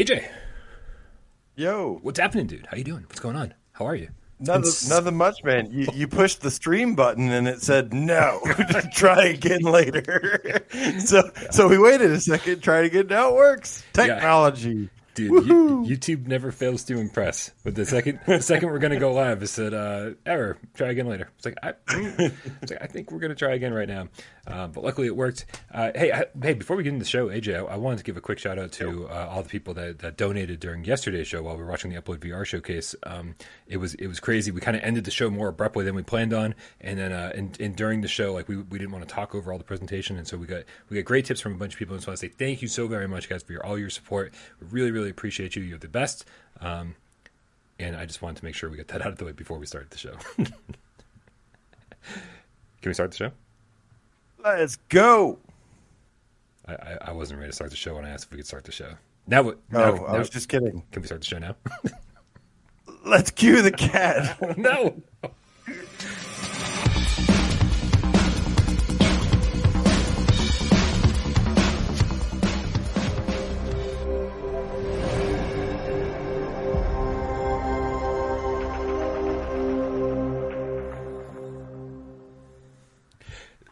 AJ, Yo, what's happening, dude? How you doing? What's going on? How are you? nothing, nothing much, man. You, you pushed the stream button and it said no. Try again later. so so we waited a second, tried again. Now it works. Technology. Dude, you, YouTube never fails to impress. But the second, the second we're gonna go live, it said uh, error. Try again later. It's like I, it's like I think we're gonna try again right now. Uh, but luckily it worked. Uh, hey, I, hey, before we get into the show, AJ, I, I wanted to give a quick shout out to uh, all the people that, that donated during yesterday's show while we were watching the Upload VR showcase. Um, it was it was crazy. We kind of ended the show more abruptly than we planned on, and then uh, and, and during the show, like we, we didn't want to talk over all the presentation, and so we got we got great tips from a bunch of people. And so I want to say thank you so very much, guys, for your, all your support. We really really appreciate you. You're the best. Um, and I just wanted to make sure we got that out of the way before we started the show. Can we start the show? Let's go. I, I, I wasn't ready to start the show when I asked if we could start the show. Now, what? Oh, now, I now- was just kidding. Can we start the show now? Let's cue the cat. no.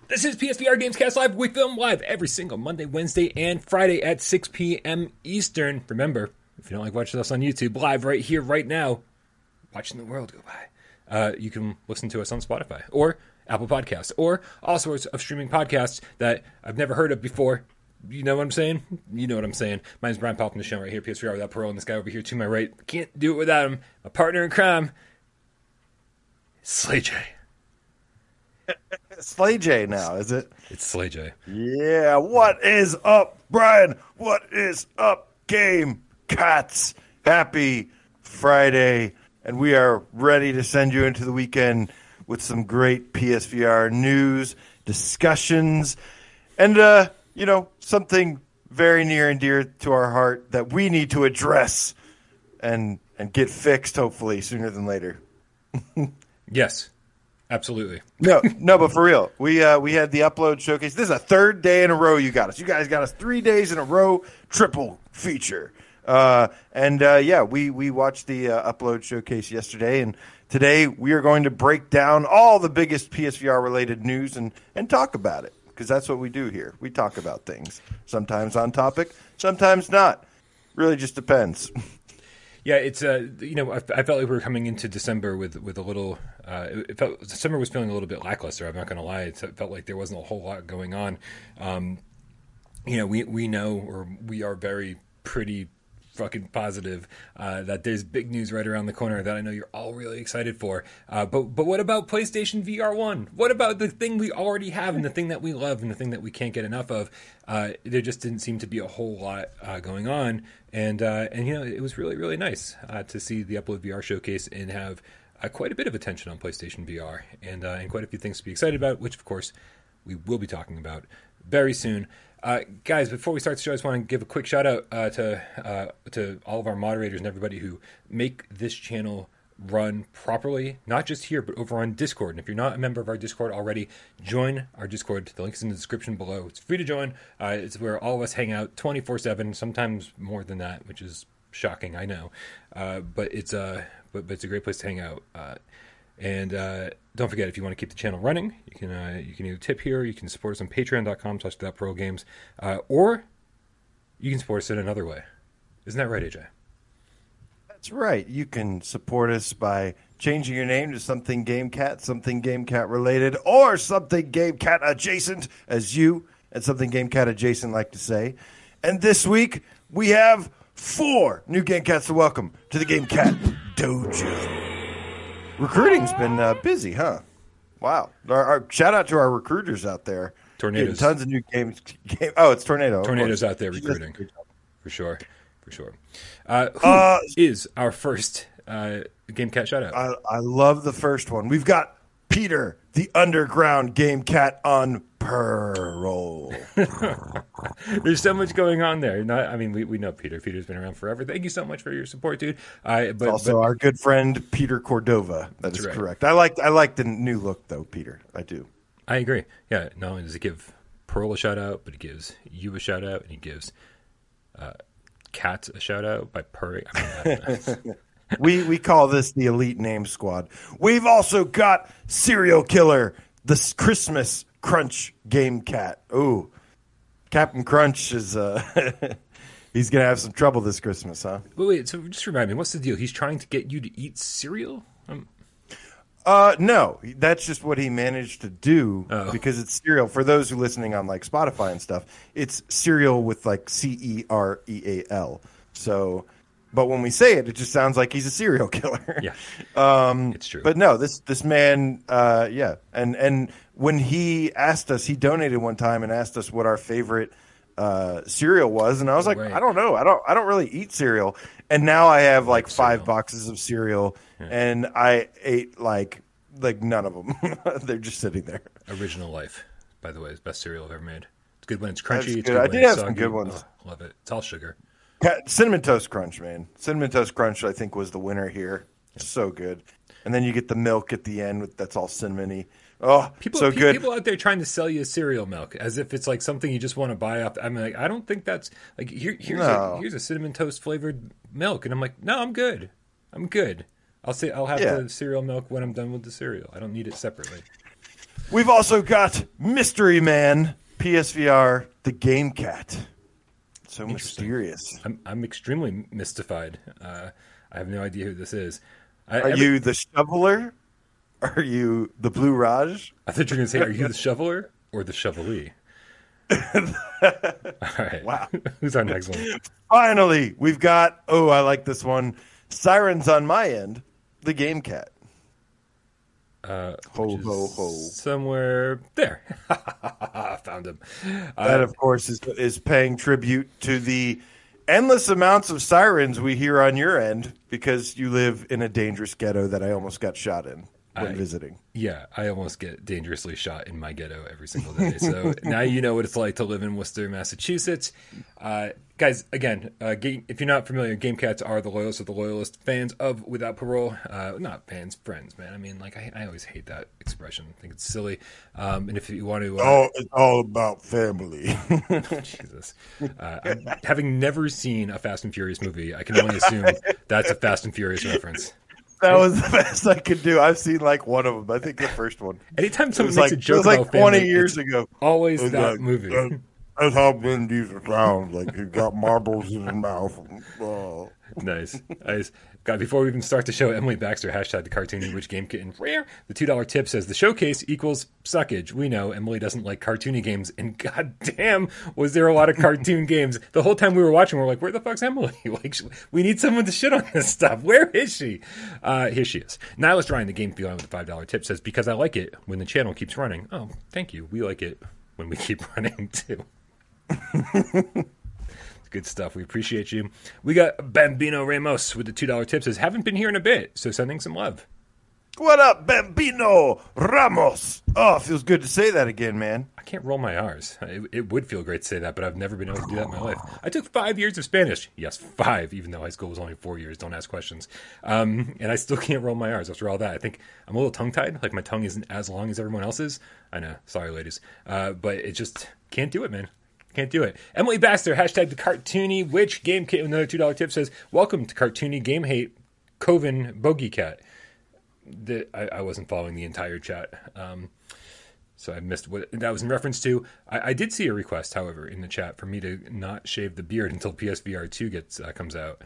This is PSVR Gamescast Live. We film live every single Monday, Wednesday, and Friday at 6 p.m. Eastern. Remember, if you don't like watching us on YouTube, live right here, right now, watching the world go by, uh, you can listen to us on Spotify or Apple Podcasts or all sorts of streaming podcasts that I've never heard of before. You know what I'm saying? You know what I'm saying. My name's Bryan from the show right here, PSVR without parole, and this guy over here to my right. Can't do it without him. My partner in crime, Slay J. Slay J now, is it? It's Slay J. Yeah. What is up, Bryan? What is up, game cats? Happy Friday, and we are ready to send you into the weekend with some great PSVR news, discussions, and uh, you know something very near and dear to our heart that we need to address and and get fixed, hopefully sooner than later. Yes, absolutely. No, no, but for real, we uh, we had the upload showcase. This is a third day in a row. You got us. You guys got us three days in a row, triple feature. Uh, and uh, yeah, we we watched the uh, upload showcase yesterday, and today we are going to break down all the biggest PSVR related news and and talk about it because that's what we do here. We talk about things sometimes on topic, sometimes not. Really, just depends. Yeah, it's uh, you know, I, I felt like we were coming into December with with a little. Uh, it felt December was feeling a little bit lackluster. I'm not going to lie. It felt like there wasn't a whole lot going on. Um, you know, we we know or we are very pretty fucking positive uh, that there's big news right around the corner that I know you're all really excited for. Uh, but but what about PlayStation VR One? What about the thing we already have and the thing that we love and the thing that we can't get enough of? Uh, there just didn't seem to be a whole lot uh, going on, and uh, and you know it was really really nice uh, to see the Upload VR showcase and have. Quite a bit of attention on PlayStation VR, and and quite a few things to be excited about, which of course we will be talking about very soon. Uh, guys, before we start the show, I just want to give a quick shout out uh, to uh, to all of our moderators and everybody who make this channel run properly, not just here, but over on Discord. And if you're not a member of our Discord already, join our Discord. The link is in the description below. It's free to join. Uh, it's where all of us hang out 24 7, sometimes more than that, which is shocking, I know. Uh, but it's uh, but, but it's a great place to hang out. And uh, don't forget, if you want to keep the channel running, you can uh, you can either tip here, you can support us on patreon.com slash parole games, uh, or you can support us in another way. Isn't that right, AJ? That's right. You can support us by changing your name to something Game Cat, something Game Cat related, or something Game Cat adjacent, as you and something Game Cat adjacent like to say. And this week we have four new Game Cats to welcome to the Game Cat Dojo. Recruiting's been uh, busy, huh? Wow. Our, our, shout out to our recruiters out there. Tornadoes. Getting tons of new games. Game, oh, it's Tornado. Tornadoes out there She does a recruiting. For sure. For sure. Uh, who Uh, is our first uh, Game Cat shout out? I, I love the first one. We've got Peter, the underground game cat on parole. There's so much going on there. Not, I mean, we, we know Peter. Peter's been around forever. Thank you so much for your support, dude. Uh, but, also, but our good friend Peter Cordova. That is right. correct. I like I like the new look though, Peter. I do. I agree. Yeah, not only does he give Pearl a shout out, but he gives you a shout out, and he gives uh, cat a shout out by purring. I mean, we we call this the elite name squad. We've also got serial killer, the Christmas Crunch Game Cat. Ooh, Captain Crunch is uh, he's gonna have some trouble this Christmas, huh? wait, wait. So just remind me, what's the deal? He's trying to get you to eat cereal. Um, Uh, no, that's just what he managed to do Oh. because it's cereal. For those who listening on like Spotify and stuff, it's cereal with like C E R E A L. So, but when we say it, it just sounds like he's a serial killer. yeah, Um, it's true. But no, this this man, uh, yeah, and and when he asked us, he donated one time and asked us what our favorite uh, cereal was, and I was like, Right. I don't know, I don't, I don't really eat cereal, and now I have like five boxes of cereal, and I ate like like none of them. They're just sitting there. Original Life, by the way, is the best cereal I've ever made. It's good when it's crunchy. It's good. good I when did it's have some good ones. Oh, love it. It's all sugar. Cinnamon Toast Crunch, man. Cinnamon Toast Crunch, I think, was the winner here. So good. And then you get the milk at the end with that's all cinnamony. Oh, People, so good. people out there trying to sell you cereal milk as if it's like something you just want to buy off. I'm like, I don't think that's like here, here's No. a here's a cinnamon toast flavored milk, and I'm like, no, I'm good. I'm good. I'll say I'll have Yeah. the cereal milk when I'm done with the cereal. I don't need it separately. We've also got Mystery Man, PSVR, the Game Cat. So mysterious. I'm I'm extremely mystified. Uh, I have no idea who this is. I, Are every- you the shoveler? Are you the Blue Raj? I thought you were going to say, are you the shoveler or the shovelee? All right. Wow. Who's our next one? Finally, we've got, oh, I like this one. Sirens on my end, the Game Cat. Uh, Ho, ho, ho. Somewhere there. Found him. That, Uh, of course, is, is paying tribute to the endless amounts of sirens we hear on your end because you live in a dangerous ghetto that I almost got shot in when I- visiting. yeah, I almost get dangerously shot in my ghetto every single day. So now you know what it's like to live in Worcester, Massachusetts. Uh, guys, again, uh, game, if you're not familiar, Game Cats are the loyalists of the loyalist fans of Without Parole. Uh, not fans, friends, man. I mean, like, I, I always hate that expression. I think it's silly. Um, and if you want to. Uh, Oh, it's all about family. Jesus. Uh, having never seen a Fast and Furious movie, I can only assume that's a Fast and Furious reference. That was the best I could do. I've seen like one of them. I think the first one. Anytime someone makes like, a joke it was like 20 family, years ago. always that like, movie. that- That's how Vin Diesel sounds. Like he got marbles in his mouth. Oh. Nice, nice. God, before we even start the show, Emily Baxter hashtag the cartoony which game kitten rare. The two dollar tip says the showcase equals suckage. We know Emily doesn't like cartoony games, and goddamn, was there a lot of cartoon games the whole time we were watching? We're like, where the fuck's Emily? Like, we need someone to shit on this stuff. Where is she? Uh, here she is. Nihilist Ryan, the game feeling with the five dollar tip says because I like it when the channel keeps running. Oh, thank you. We like it when we keep running too. Good stuff. We appreciate you. We got Bambino Ramos with the two dollar tip says haven't been here in a bit, so sending some love. What up, Bambino Ramos? Oh, feels good to say that again, man. I can't roll my R's. It, it would feel great to say that, but I've never been able to do that in my life. I took five years of Spanish. Yes, five, even though high school was only four years. Don't ask questions. Um, and I still can't roll my R's after all that. I think I'm a little tongue tied. Like my tongue isn't as long as everyone else's. I know. Sorry, ladies. Uh, but it just can't do it, man. Can't do it. Emily Baxter, hashtag the cartoony witch game kit another $2 tip says, Welcome to cartoony game hate Coven Bogey Cat. The, I, I wasn't following the entire chat. Um, so I missed what that was in reference to. I, I did see a request, however, in the chat for me to not shave the beard until PSVR two gets uh, comes out.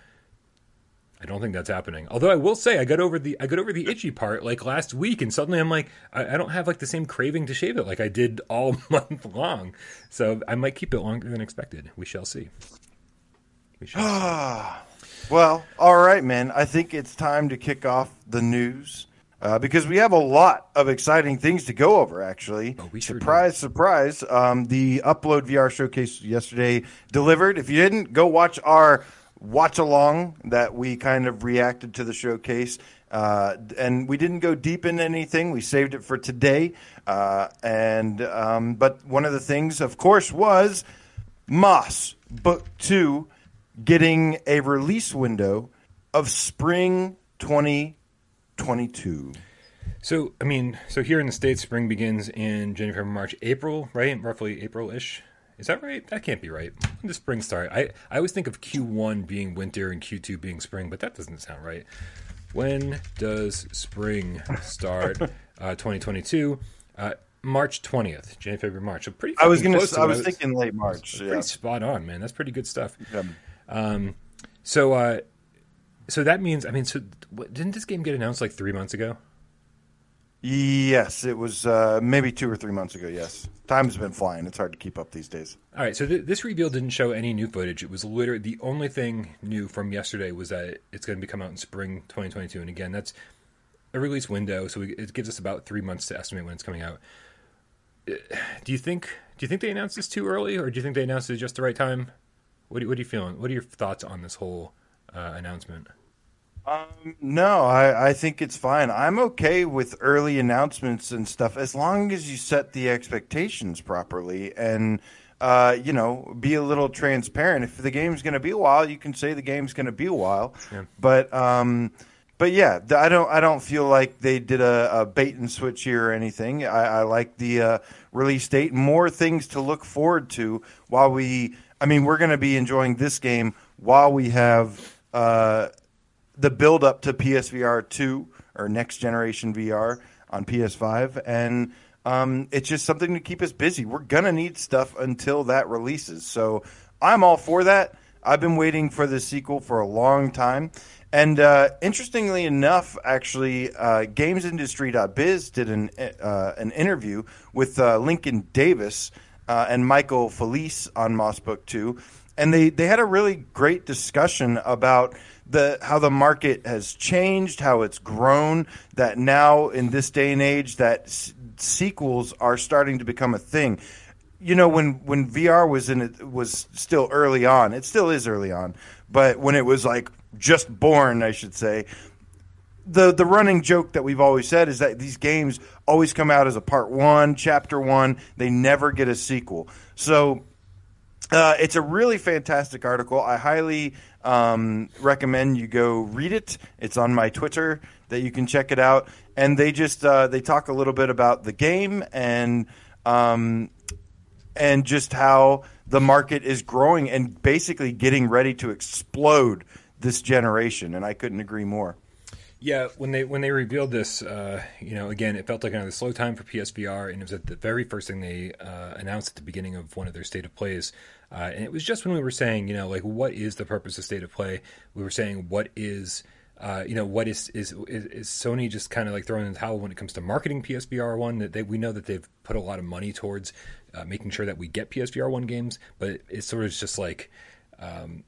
I don't think that's happening. Although I will say I got over the I got over the itchy part like last week, and suddenly I'm like I, I don't have like the same craving to shave it like I did all month long. So I might keep it longer than expected. We shall see. We shall. see. Well, all right, man. I think it's time to kick off the news uh, because we have a lot of exciting things to go over. Actually, Oh, we sure do. surprise, surprise! Um, the Upload VR showcase yesterday delivered. If you didn't, go watch our watch along that we kind of reacted to the showcase. Uh, and we didn't go deep in anything. We saved it for today. Uh, and um, but one of the things, of course, was Moss Book Two getting a release window of spring 2022. So I mean, so here in the states, spring begins in January, March, April, right? Roughly April-ish. Is that right? That can't be right. When does spring start? I, I always think of Q1 being winter and Q2 being spring, but that doesn't sound right. When does spring start? uh, 2022. Uh, March 20th, January, February, March. So pretty. I was to. I was thinking late March. Pretty spot on, man. That's pretty good stuff. Yeah. Um, so, uh, so that means, I mean, so what, didn't this game get announced like three months ago? Yes, it was uh, maybe two or three months ago. Yes, time's been flying. It's hard to keep up these days. All right, so th- this reveal didn't show any new footage. It was literally the only thing new from yesterday was that it's going to be come out in spring 2022. And again, that's a release window, so we, it gives us about three months to estimate when it's coming out. Do you think? Do you think they announced this too early, or do you think they announced it just the right time? What do, what are you feeling? What are your thoughts on this whole uh, announcement? Um, no, I, I think it's fine. I'm okay with early announcements and stuff as long as you set the expectations properly and, uh, you know, be a little transparent. If the game's going to be a while, you can say the game's going to be a while. Yeah. But, um, but yeah, I don't. I don't feel like they did a, a bait and switch here or anything. I, I like the uh, release date. More things to look forward to while we. I mean, we're going to be enjoying this game while we have uh, the build up to PSVR two or next generation VR on PS5, and um, it's just something to keep us busy. We're gonna need stuff until that releases, so I'm all for that. I've been waiting for the sequel for a long time. And uh, interestingly enough, actually, uh, GamesIndustry.biz did an uh, an interview with uh, Lincoln Davis uh, and Michael Felice on Moss Book Two, and they, they had a really great discussion about the how the market has changed, how it's grown. That now in this day and age, that s- sequels are starting to become a thing. You know, when when VR was in it was still early on. It still is early on, but when it was like just born, I should say. The the running joke that we've always said is that these games always come out as a part one, chapter one. They never get a sequel. So uh, it's a really fantastic article. I highly um, recommend you go read it. It's on my Twitter that you can check it out. And they just uh, they talk a little bit about the game and um, and just how the market is growing and basically getting ready to explode this generation. And I couldn't agree more. Yeah, when they when they revealed this, uh, you know, again, it felt like another slow time for PSVR, and it was at the very first thing they uh, announced at the beginning of one of their state of plays, uh, and it was just when we were saying, you know, like what is the purpose of state of play? We were saying what is. Uh, you know what is, is is is Sony just kind of like throwing in the towel when it comes to marketing PSVR one? That they we know that they've put a lot of money towards uh, making sure that we get PSVR one games, but it, it's sort of just like um,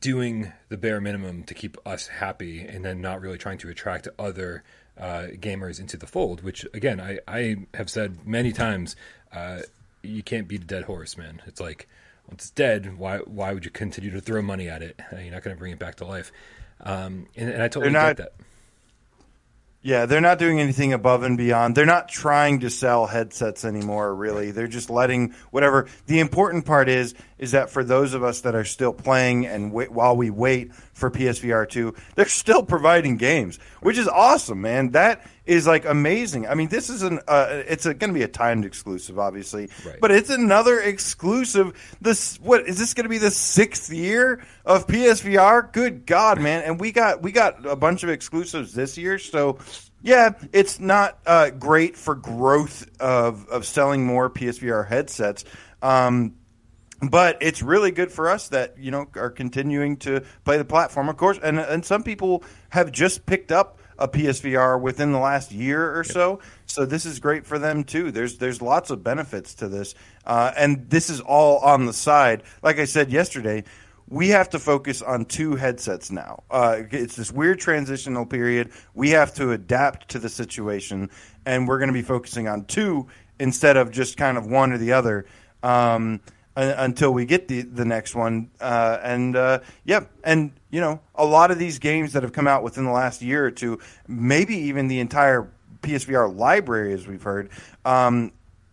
doing the bare minimum to keep us happy and then not really trying to attract other uh, gamers into the fold, which again, I, I have said many times, uh, you can't beat a dead horse, man. It's like, it's dead, why, why would you continue to throw money at it? Uh, you're not going to bring it back to life. Um, and, and I totally not- get that. Yeah, they're not doing anything above and beyond. They're not trying to sell headsets anymore, really. They're just letting whatever. The important part is is that for those of us that are still playing and wait, while we wait for PSVR 2, they're still providing games, which is awesome, man. That is like amazing. I mean, this is an uh, it's going to be a timed exclusive, obviously, Right. but it's another exclusive. This what is this going to be the sixth year of PSVR? Good God, man! And we got we got a bunch of exclusives this year, so yeah, it's not uh, great for growth of of selling more PSVR headsets. Um, but it's really good for us that you know are continuing to play the platform, of course. And and some people have just picked up a PSVR within the last year or so, so this is great for them too. There's there's lots of benefits to this, uh, and this is all on the side. Like I said yesterday, we have to focus on two headsets now. Uh, it's this weird transitional period. We have to adapt to the situation, and we're going to be focusing on two instead of just kind of one or the other. Um, until we get the the next one. Uh, and uh, yep, and you know, a lot of these games that have come out within the last year or two, maybe even the entire PSVR library, as we've heard. Um,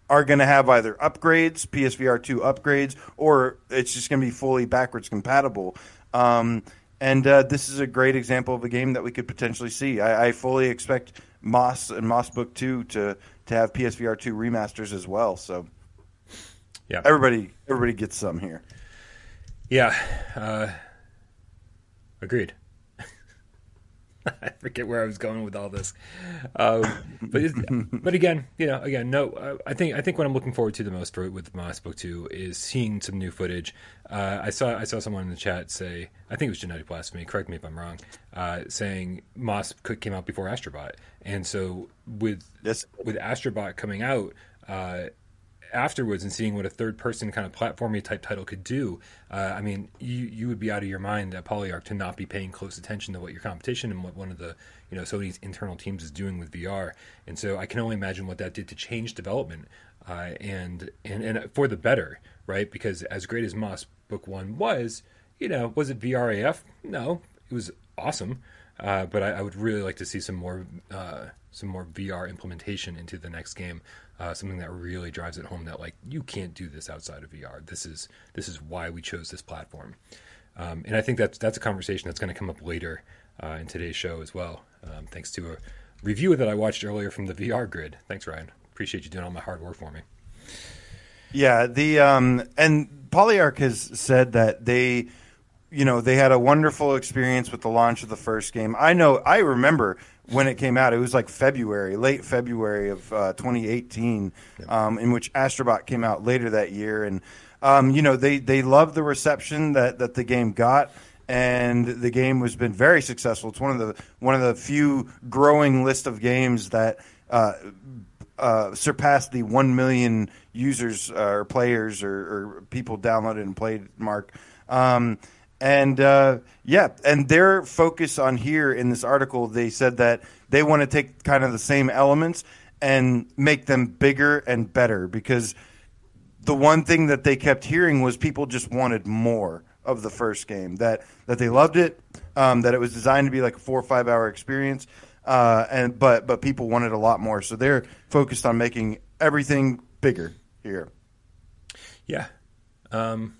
are going to have either upgrades, PSVR 2 upgrades, or it's just going to be fully backwards compatible. Um, and uh, this is a great example of a game that we could potentially see. I, I fully expect Moss and Moss Book 2 to, to have PSVR 2 remasters as well. So Yeah. everybody everybody gets some here. Yeah, uh, agreed. I forget where I was going with all this, um, but but again, you know, again, no, I think I think what I'm looking forward to the most for with Moss Book Two is seeing some new footage. Uh, I saw I saw someone in the chat say, I think it was Genetic Blasphemy. Correct me if I'm wrong, uh, saying Moss came out before Astrobot, and so with Yes. with Astrobot coming out. Uh, afterwards and seeing what a third person kind of platformy type title could do, uh, I mean, you you would be out of your mind at Polyarc to not be paying close attention to what your competition and what one of the you know Sony's internal teams is doing with VR. And so I can only imagine what that did to change development uh, and and and for the better, right? Because as great as Moss Book One was, you know, was it VRAF? No, it was awesome. Uh, but I, I would really like to see some more uh, some more VR implementation into the next game. Uh, something that really drives it home that like you can't do this outside of VR. This is this is why we chose this platform. Um, and I think that's that's a conversation that's going to come up later uh, in today's show as well. Um, thanks to a review that I watched earlier from the VR Grid. Thanks, Ryan. Appreciate you doing all my hard work for me. Yeah, the um and Polyarc has said that they you know, they had a wonderful experience with the launch of the first game. I know I remember when it came out. It was like February, late February of uh, 2018, um, in which Astrobot came out later that year and um, you know, they they loved the reception that that the game got and the game has been very successful. It's one of the one of the few growing list of games that uh, uh, surpassed the one million users uh, or players or, or people downloaded and played mark. Um, and uh, yeah, and their focus on here in this article, they said that they want to take kind of the same elements and make them bigger and better because the one thing that they kept hearing was people just wanted more of the first game. That that they loved it, um, that it was designed to be like a four or five hour experience, uh, and but but people wanted a lot more. So they're focused on making everything bigger here. Yeah. Um,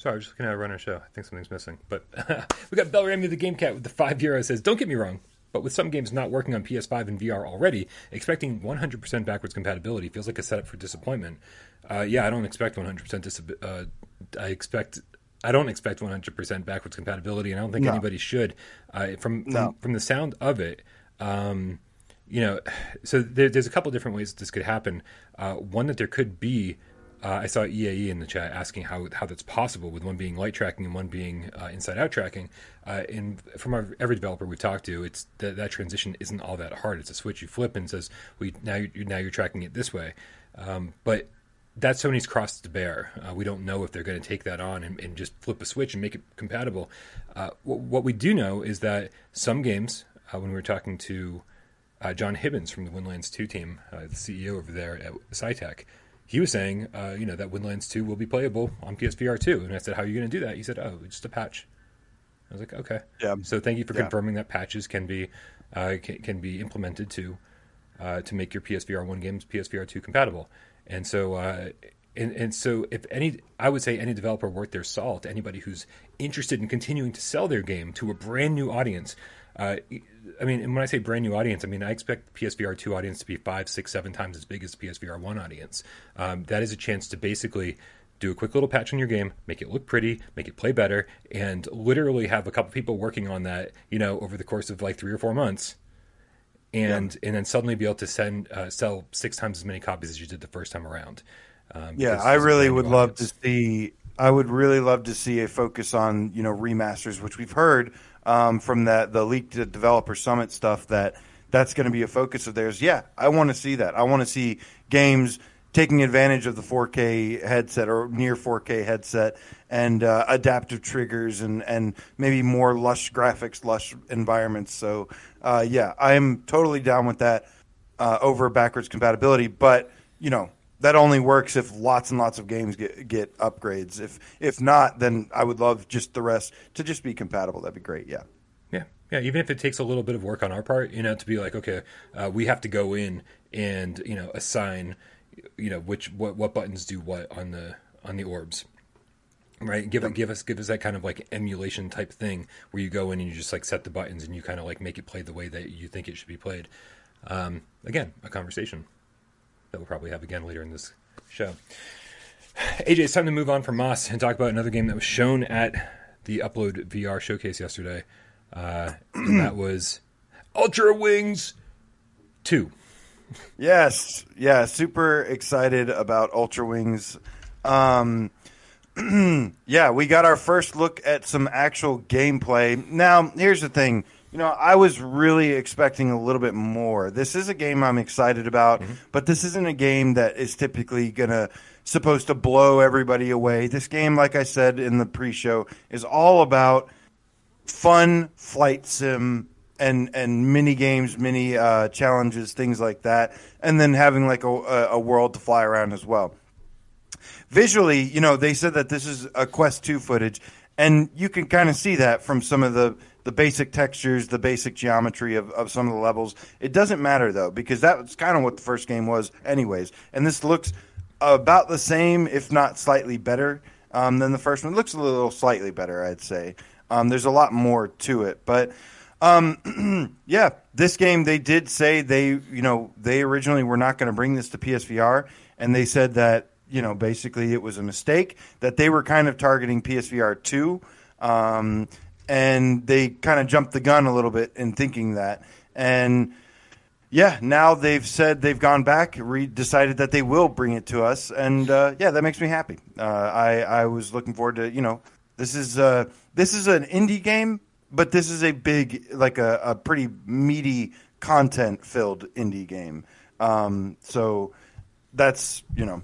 sorry, I was just looking at a runner show. I think something's missing. But we got Bell Belrami the Game Cat with the five euro says, Don't get me wrong, but with some games not working on PS5 and VR already, expecting 100% backwards compatibility feels like a setup for disappointment. Uh, yeah, I don't expect 100% dis- uh, I expect. I don't expect 100% backwards compatibility, and I don't think No. anybody should. Uh, from, from No. from the sound of it, um, you know, so there, there's a couple different ways that this could happen. Uh, one that there could be, uh, I saw EAE in the chat asking how how that's possible, with one being light tracking and one being uh, inside out tracking. Uh, and from our, every developer we've talked to, it's that transition isn't all that hard. It's a switch you flip and says, "We now you now you're tracking it this way," um, but that's Sony's cross to bear. Uh, we don't know if they're going to take that on and, and just flip a switch and make it compatible. Uh, what, what we do know is that some games, uh, when we were talking to uh, John Hibbins from the Windlands 2 team, the CEO over there at Psytec, he was saying, uh, you know, that Windlands 2 will be playable on PSVR 2. And I said, how are you going to do that? He said, oh, just a patch. I was like, okay. Yeah. So thank you for Yeah. confirming that patches can be uh, can, can be implemented to uh, to make your PSVR one games PSVR two compatible. And so uh, and, and so if any, I would say any developer worth their salt, anybody who's interested in continuing to sell their game to a brand new audience. I mean, and when I say brand new audience, I mean I expect PSVR two audience to be five, six, seven times as big as the PSVR one audience. Um, that is a chance to basically do a quick little patch on your game, make it look pretty, make it play better, and literally have a couple people working on that, you know, over the course of like three or four months, and and then suddenly be able to send uh, sell six times as many copies as you did the first time around. Um, Yeah, I really would love to see. I would really love to see a focus on you know remasters, which we've heard um, from that the leaked developer summit stuff that that's going to be a focus of theirs. Yeah, I want to see that. I want to see games taking advantage of the 4K headset or near 4K headset and uh, adaptive triggers and and maybe more lush graphics, lush environments. So uh, yeah, I'm totally down with that uh, over backwards compatibility. But you know that only works if lots and lots of games get get upgrades. If if not, then I would love just the rest to just be compatible. That'd be great. Yeah. Yeah, yeah. Even if it takes a little bit of work on our part, you know, to be like, okay, uh, we have to go in and you know assign, you know, which what what buttons do what on the on the orbs, right? Give it give us give us that kind of like emulation type thing where you go in and you just like set the buttons and you kind of like make it play the way that you think it should be played. Um, again, a conversation that we'll probably have again later in this show. AJ, it's time to move on from Moss and talk about another game that was shown at the Upload VR showcase yesterday. Uh, that was Ultra Wings 2. Yes, yeah, super excited about Ultra Wings. Um, yeah, we got our first look at some actual gameplay. Now, here's the thing. You know, I was really expecting a little bit more. This is a game I'm excited about, mm-hmm. but this isn't a game that is typically going to supposed to blow everybody away. This game, like I said in the pre-show, is all about fun flight sim and and mini games, mini uh, challenges, things like that, and then having like a, a world to fly around as well. Visually, you know, they said that this is a Quest 2 footage, and you can kind of see that from some of the the basic textures, the basic geometry of, of some of the levels. It doesn't matter though, because that's kind of what the first game was, anyways. And this looks about the same, if not slightly better um, than the first one. It looks a little slightly better, I'd say. Um, there's a lot more to it, but um, yeah, this game they did say they, you know, they originally were not going to bring this to PSVR, and they said that you know basically it was a mistake that they were kind of targeting PSVR two, um, and they kind of jumped the gun a little bit in thinking that, and yeah, now they've said they've gone back, re- decided that they will bring it to us, and uh, yeah, that makes me happy. Uh, I I was looking forward to you know this is uh, this is an indie game, but this is a big like a, a pretty meaty content filled indie game. Um, so that's you know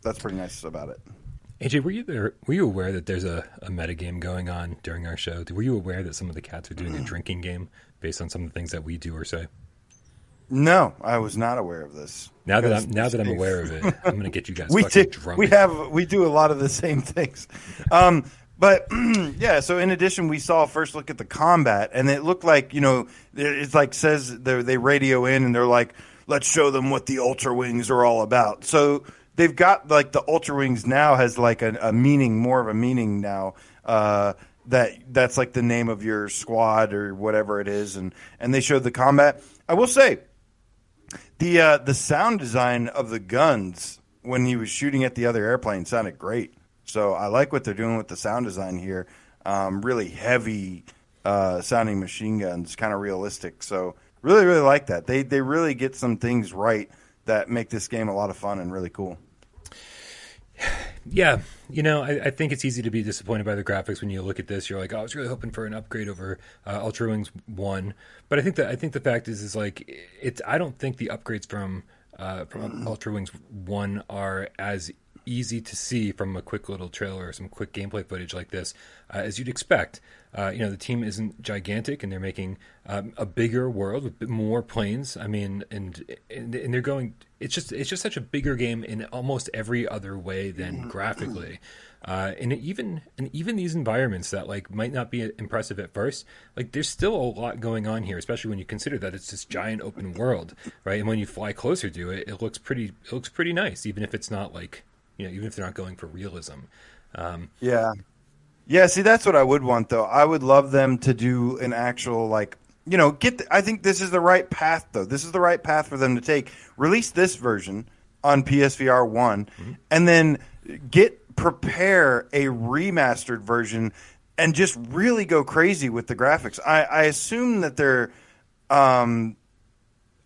that's pretty nice about it. AJ, were you there? Were you aware that there's a, a meta game going on during our show? Were you aware that some of the cats are doing a drinking game based on some of the things that we do or say? No, I was not aware of this. Now that I'm now that I'm aware of it, I'm going to get you guys we fucking drunk. We have we do a lot of the same things. Um, but yeah, so in addition, we saw a first look at the combat, and it looked like you know it's like says they radio in and they're like, let's show them what the Ultra Wings are all about. So they've got like the Ultra Wings now has like a, a meaning, more of a meaning now. Uh, that that's like the name of your squad or whatever it is, and and they showed the combat. I will say the uh, the sound design of the guns when he was shooting at the other airplane sounded great. So I like what they're doing with the sound design here. Um, really heavy uh, sounding machine guns, kind of realistic. So really, really like that. They they really get some things right that make this game a lot of fun and really cool. Yeah, you know, I, I, think it's easy to be disappointed by the graphics when you look at this. You're like, oh, I was really hoping for an upgrade over uh, Ultra Wings One, but I think that I think the fact is is like it's. I don't think the upgrades from uh, from Ultra Wings One are as easy to see from a quick little trailer or some quick gameplay footage like this uh, as you'd expect. Uh, you know, the team isn't gigantic, and they're making um, a bigger world with more planes. I mean, and, and and they're going. It's just it's just such a bigger game in almost every other way than graphically. Uh, and even and even these environments that like might not be impressive at first, like there's still a lot going on here, especially when you consider that it's this giant open world, right? And when you fly closer to it, it looks pretty it looks pretty nice, even if it's not like you know even if they're not going for realism. Um, yeah, yeah, see, that's what I would want, though. I would love them to do an actual like, you know, get. The, I think this is the right path, though. This is the right path for them to take. Release this version on PSVR one, mm-hmm. and then get prepare a remastered version and just really go crazy with the graphics. I, I assume that they're. Um,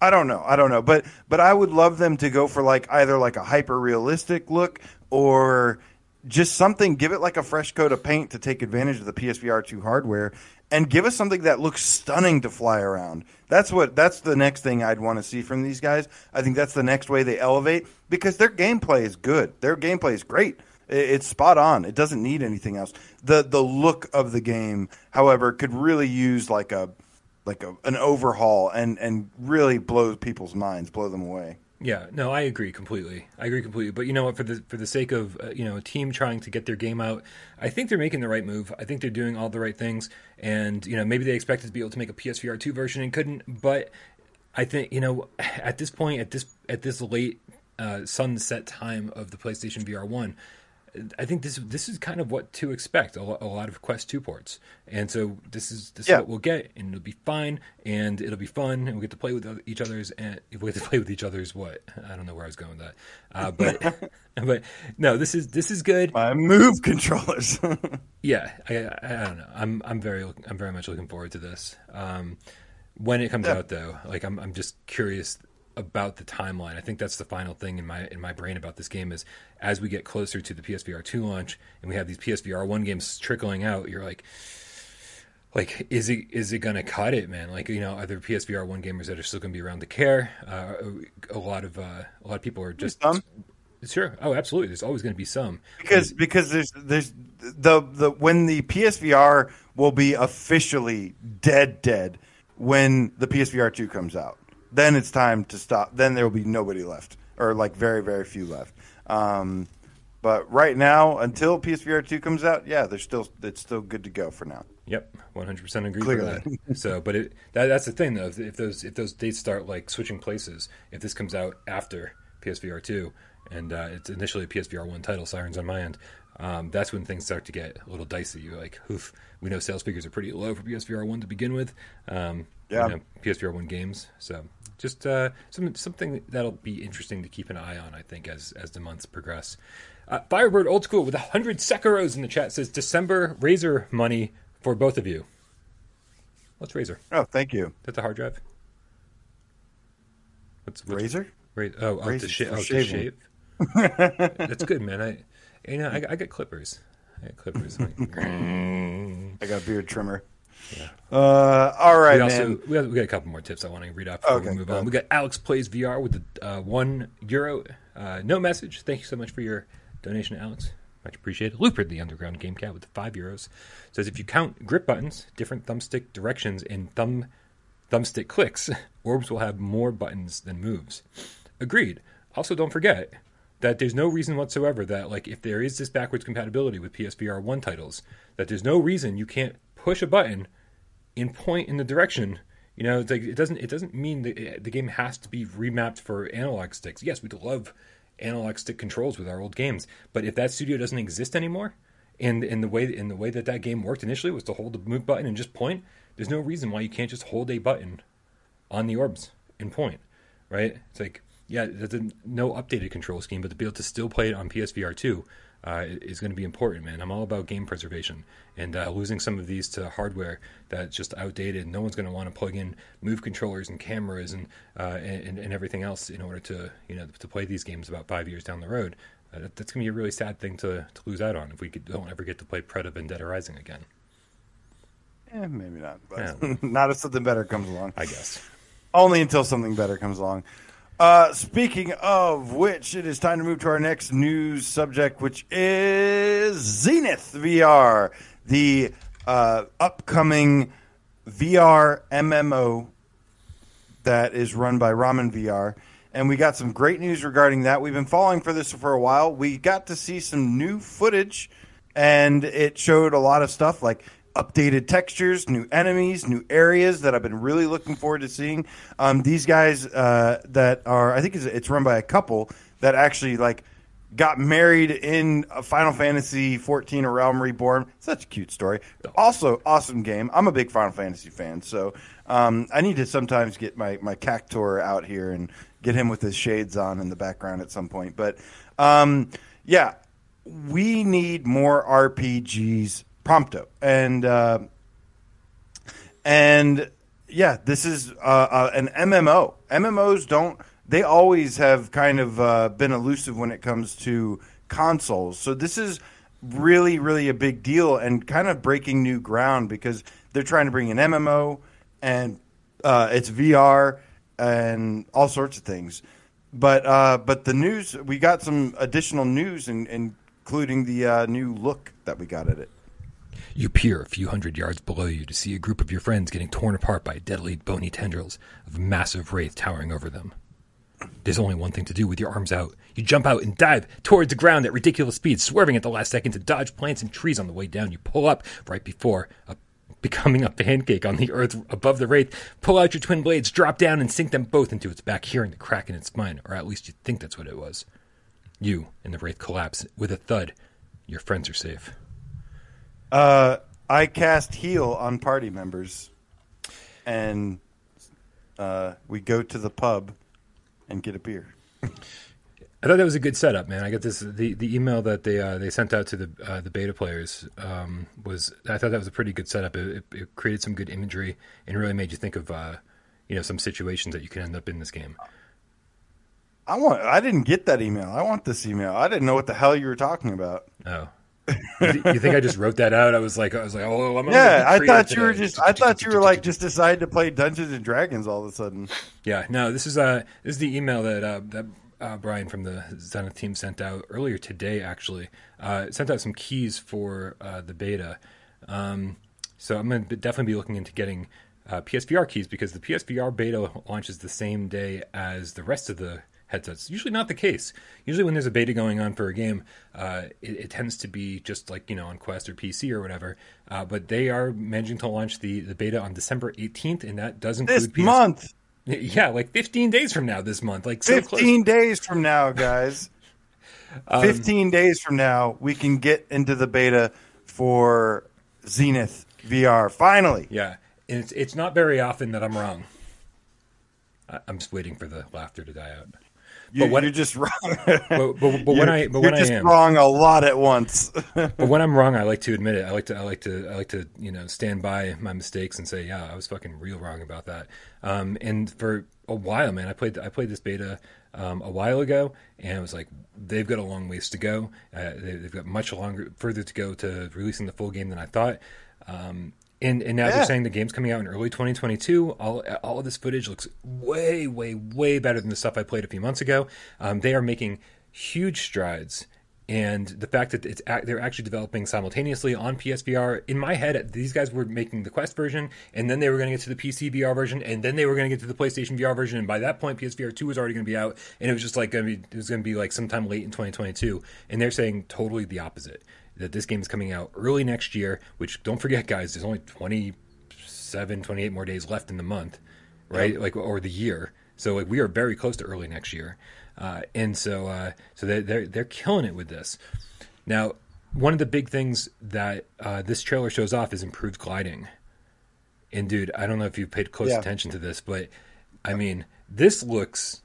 I don't know. I don't know, but but I would love them to go for like either like a hyper realistic look or just something, give it like a fresh coat of paint to take advantage of the PSVR 2 hardware and give us something that looks stunning to fly around. That's what that's the next thing I'd want to see from these guys. I think that's the next way they elevate because their gameplay is good. Their gameplay is great. It's spot on. It doesn't need anything else. The the look of the game, however, could really use like a like a, an overhaul and and really blow people's minds, blow them away. Yeah, no, I agree completely. I agree completely. But you know what? For the for the sake of uh, you know a team trying to get their game out, I think they're making the right move. I think they're doing all the right things. And you know maybe they expected to be able to make a PSVR two version and couldn't. But I think you know at this point at this at this late uh, sunset time of the PlayStation VR one, I think this this is kind of what to expect. A, a lot of Quest two ports, and so this is this Yeah. is what we'll get, and it'll be fine, and it'll be fun, and we will get to play with each other's, and we get to play with each other's. What I don't know where I was going with that, uh, but but no, this is this is good. My move controllers. Yeah, I, I, I don't know. I'm I'm very I'm very much looking forward to this. Um, when it comes Yeah. out, though, like I'm I'm just curious about the timeline. I think that's the final thing in my in my brain about this game is as we get closer to the PSVR two launch and we have these PSVR one games trickling out, you're like. Like is it is it gonna cut it, man? Like you know, are there PSVR one gamers that are still gonna be around to care? Uh, a lot of uh, a lot of people are just Some. sure. Oh, absolutely. There's always gonna be some because because there's there's the the when the PSVR will be officially dead dead when the PSVR two comes out. Then it's time to stop. Then there will be nobody left, or like very very few left. Um, but right now, until PSVR two comes out, yeah, there's still it's still good to go for now. Yep, one hundred percent agree Clearly. with that. So, but it, that, that's the thing though. If, if those if those dates start like switching places, if this comes out after PSVR two and uh, it's initially a PSVR one title, Sirens on my end, um, that's when things start to get a little dicey. You're like, oof, we know sales figures are pretty low for PSVR one to begin with. Um, Yeah. you know, PSVR one games. So just uh, some, something that'll be interesting to keep an eye on. I think as as the months progress. Uh, Firebird Old School with hundred Sekiros in the chat says December Razor money for both of you. What's Razor? Oh, thank you, That's a hard drive. What's, what's Razor. Ra- oh, oh, to, sh- oh to shave. That's good, man. I, you know, I, I got clippers. I got clippers. I got a beard trimmer. Uh, all right, we also man. we got, we got a couple more tips I want to read off before Okay, we move on. We got Alex plays VR with the uh, one euro uh, no message. Thank you so much for your donation, Alex. Much appreciated. Looper, the underground game cat with the five euros, says if you count grip buttons, different thumbstick directions, and thumb thumbstick clicks, orbs will have more buttons than moves. Agreed. Also, don't forget that there's no reason whatsoever that like if there is this backwards compatibility with PSVR one titles, that there's no reason you can't push a button and point in the direction. You know, it's like it doesn't it doesn't mean that eh, the game has to be remapped for analog sticks. Yes, we'd love analog stick controls with our old games, but if that studio doesn't exist anymore, and in the way in the way that that game worked initially was to hold the move button and just point, there's no reason why you can't just hold a button on the orbs and point, right? It's like yeah, there's a, no updated control scheme, but to be able to still play it on PSVR two uh, is going to be important, man. I'm all about game preservation, and uh, losing some of these to hardware that's just outdated. No one's going to want to plug in move controllers and cameras and, uh, and and everything else in order to you know to play these games about five years down the road. Uh, that- that's going to be a really sad thing to, to lose out on if we could, don't ever get to play Preda Vendetta Rising again. Eh, maybe not, but Yeah. not if something better comes along. I guess. Only until something better comes along. Uh, speaking of which, it is time to move to our next news subject, which is Zenith VR, the uh, upcoming VR MMO that is run by Ramen VR. And we got some great news regarding that. We've been following for this for a while. We got to see some new footage, and it showed a lot of stuff like updated textures, new enemies, new areas that I've been really looking forward to seeing. Um, these guys uh, that are, I think it's, it's run by a couple that actually like got married in Final Fantasy 14 A Realm Reborn. Such a cute story. Also, awesome game. I'm a big Final Fantasy fan, so um, I need to sometimes get my my Cactuar out here and get him with his shades on in the background at some point. But um, yeah, we need more RPGs prompto and. Uh, and yeah, this is uh, uh, an MMO. MMOs don't. They always have kind of uh, been elusive when it comes to consoles. So this is really, really a big deal and kind of breaking new ground because they're trying to bring an MMO and uh, it's VR and all sorts of things. But uh, but the news we got some additional news, in, including the uh, new look that we got at it. You peer a few hundred yards below you to see a group of your friends getting torn apart by deadly bony tendrils of a massive wraith towering over them. There's only one thing to do with your arms out. You jump out and dive towards the ground at ridiculous speed, swerving at the last second to dodge plants and trees on the way down. You pull up right before a, becoming a pancake on the earth above the wraith. Pull out your twin blades, drop down, and sink them both into its back, hearing the crack in its spine, or at least you think that's what it was. You and the wraith collapse with a thud your friends are safe. Uh, I cast heal on party members, and uh, we go to the pub and get a beer. I thought that was a good setup, man. I got this the, the email that they uh, they sent out to the uh, the beta players um, was I thought that was a pretty good setup. It, it, it created some good imagery and really made you think of uh, you know some situations that you can end up in this game. I want. I didn't get that email. I want this email. I didn't know what the hell you were talking about. Oh, you, think I just wrote that out? I was like, I was like, oh, I'm yeah. I thought you were just. I thought you were like just decided to play Dungeons and Dragons all of a sudden. Yeah, no. This is uh this is the email that uh, that uh, Brian from the Zenith team sent out earlier today. Actually, uh, sent out some keys for uh, the beta. Um, so I'm to definitely be looking into getting uh, PSVR keys because the PSVR beta launches the same day as the rest of the headsets. Usually not the case. Usually when there's a beta going on for a game, uh, it, it, tends to be just like you know on Quest or PC or whatever. Uh, but they are managing to launch the, the beta on December 18th, and that does include this PS- month. Yeah, like 15 days from now this month. Like so 15 close. days from now, guys. um, 15 days from now, we can get into the beta for Zenith VR. Finally. Yeah, and it's it's not very often that I'm wrong. I'm just waiting for the laughter to die out. You, but when, you're just wrong. but, but, but when I but when I am wrong a lot at once. but when I'm wrong, I like to admit it. I like to I like to I like to you know stand by my mistakes and say, yeah, I was fucking real wrong about that. Um, and for a while, man, I played I played this beta um, a while ago, and it was like they've got a long ways to go. Uh, they, have got much longer further to go to releasing the full game than I thought. Um, and and now yeah. they're saying the game's coming out in early 2022. All all of this footage looks way way way better than the stuff I played a few months ago. Um, they are making huge strides, and the fact that it's they're actually developing simultaneously on PSVR. In my head, these guys were making the Quest version, and then they were going to get to the PC VR version, and then they were going to get to the PlayStation VR version. And by that point, PSVR two was already going to be out, and it was just like going to be it was going to be like sometime late in 2022. And they're saying totally the opposite that this game is coming out early next year, which don't forget, guys, there's only 27, 28 more days left in the month, right? Yep. Like, or the year. So like we are very close to early next year. Uh, and so, uh, so they're, they're, they're killing it with this. Now, one of the big things that uh, this trailer shows off is improved gliding. And dude, I don't know if you've paid close yeah. attention to this, but I mean, this looks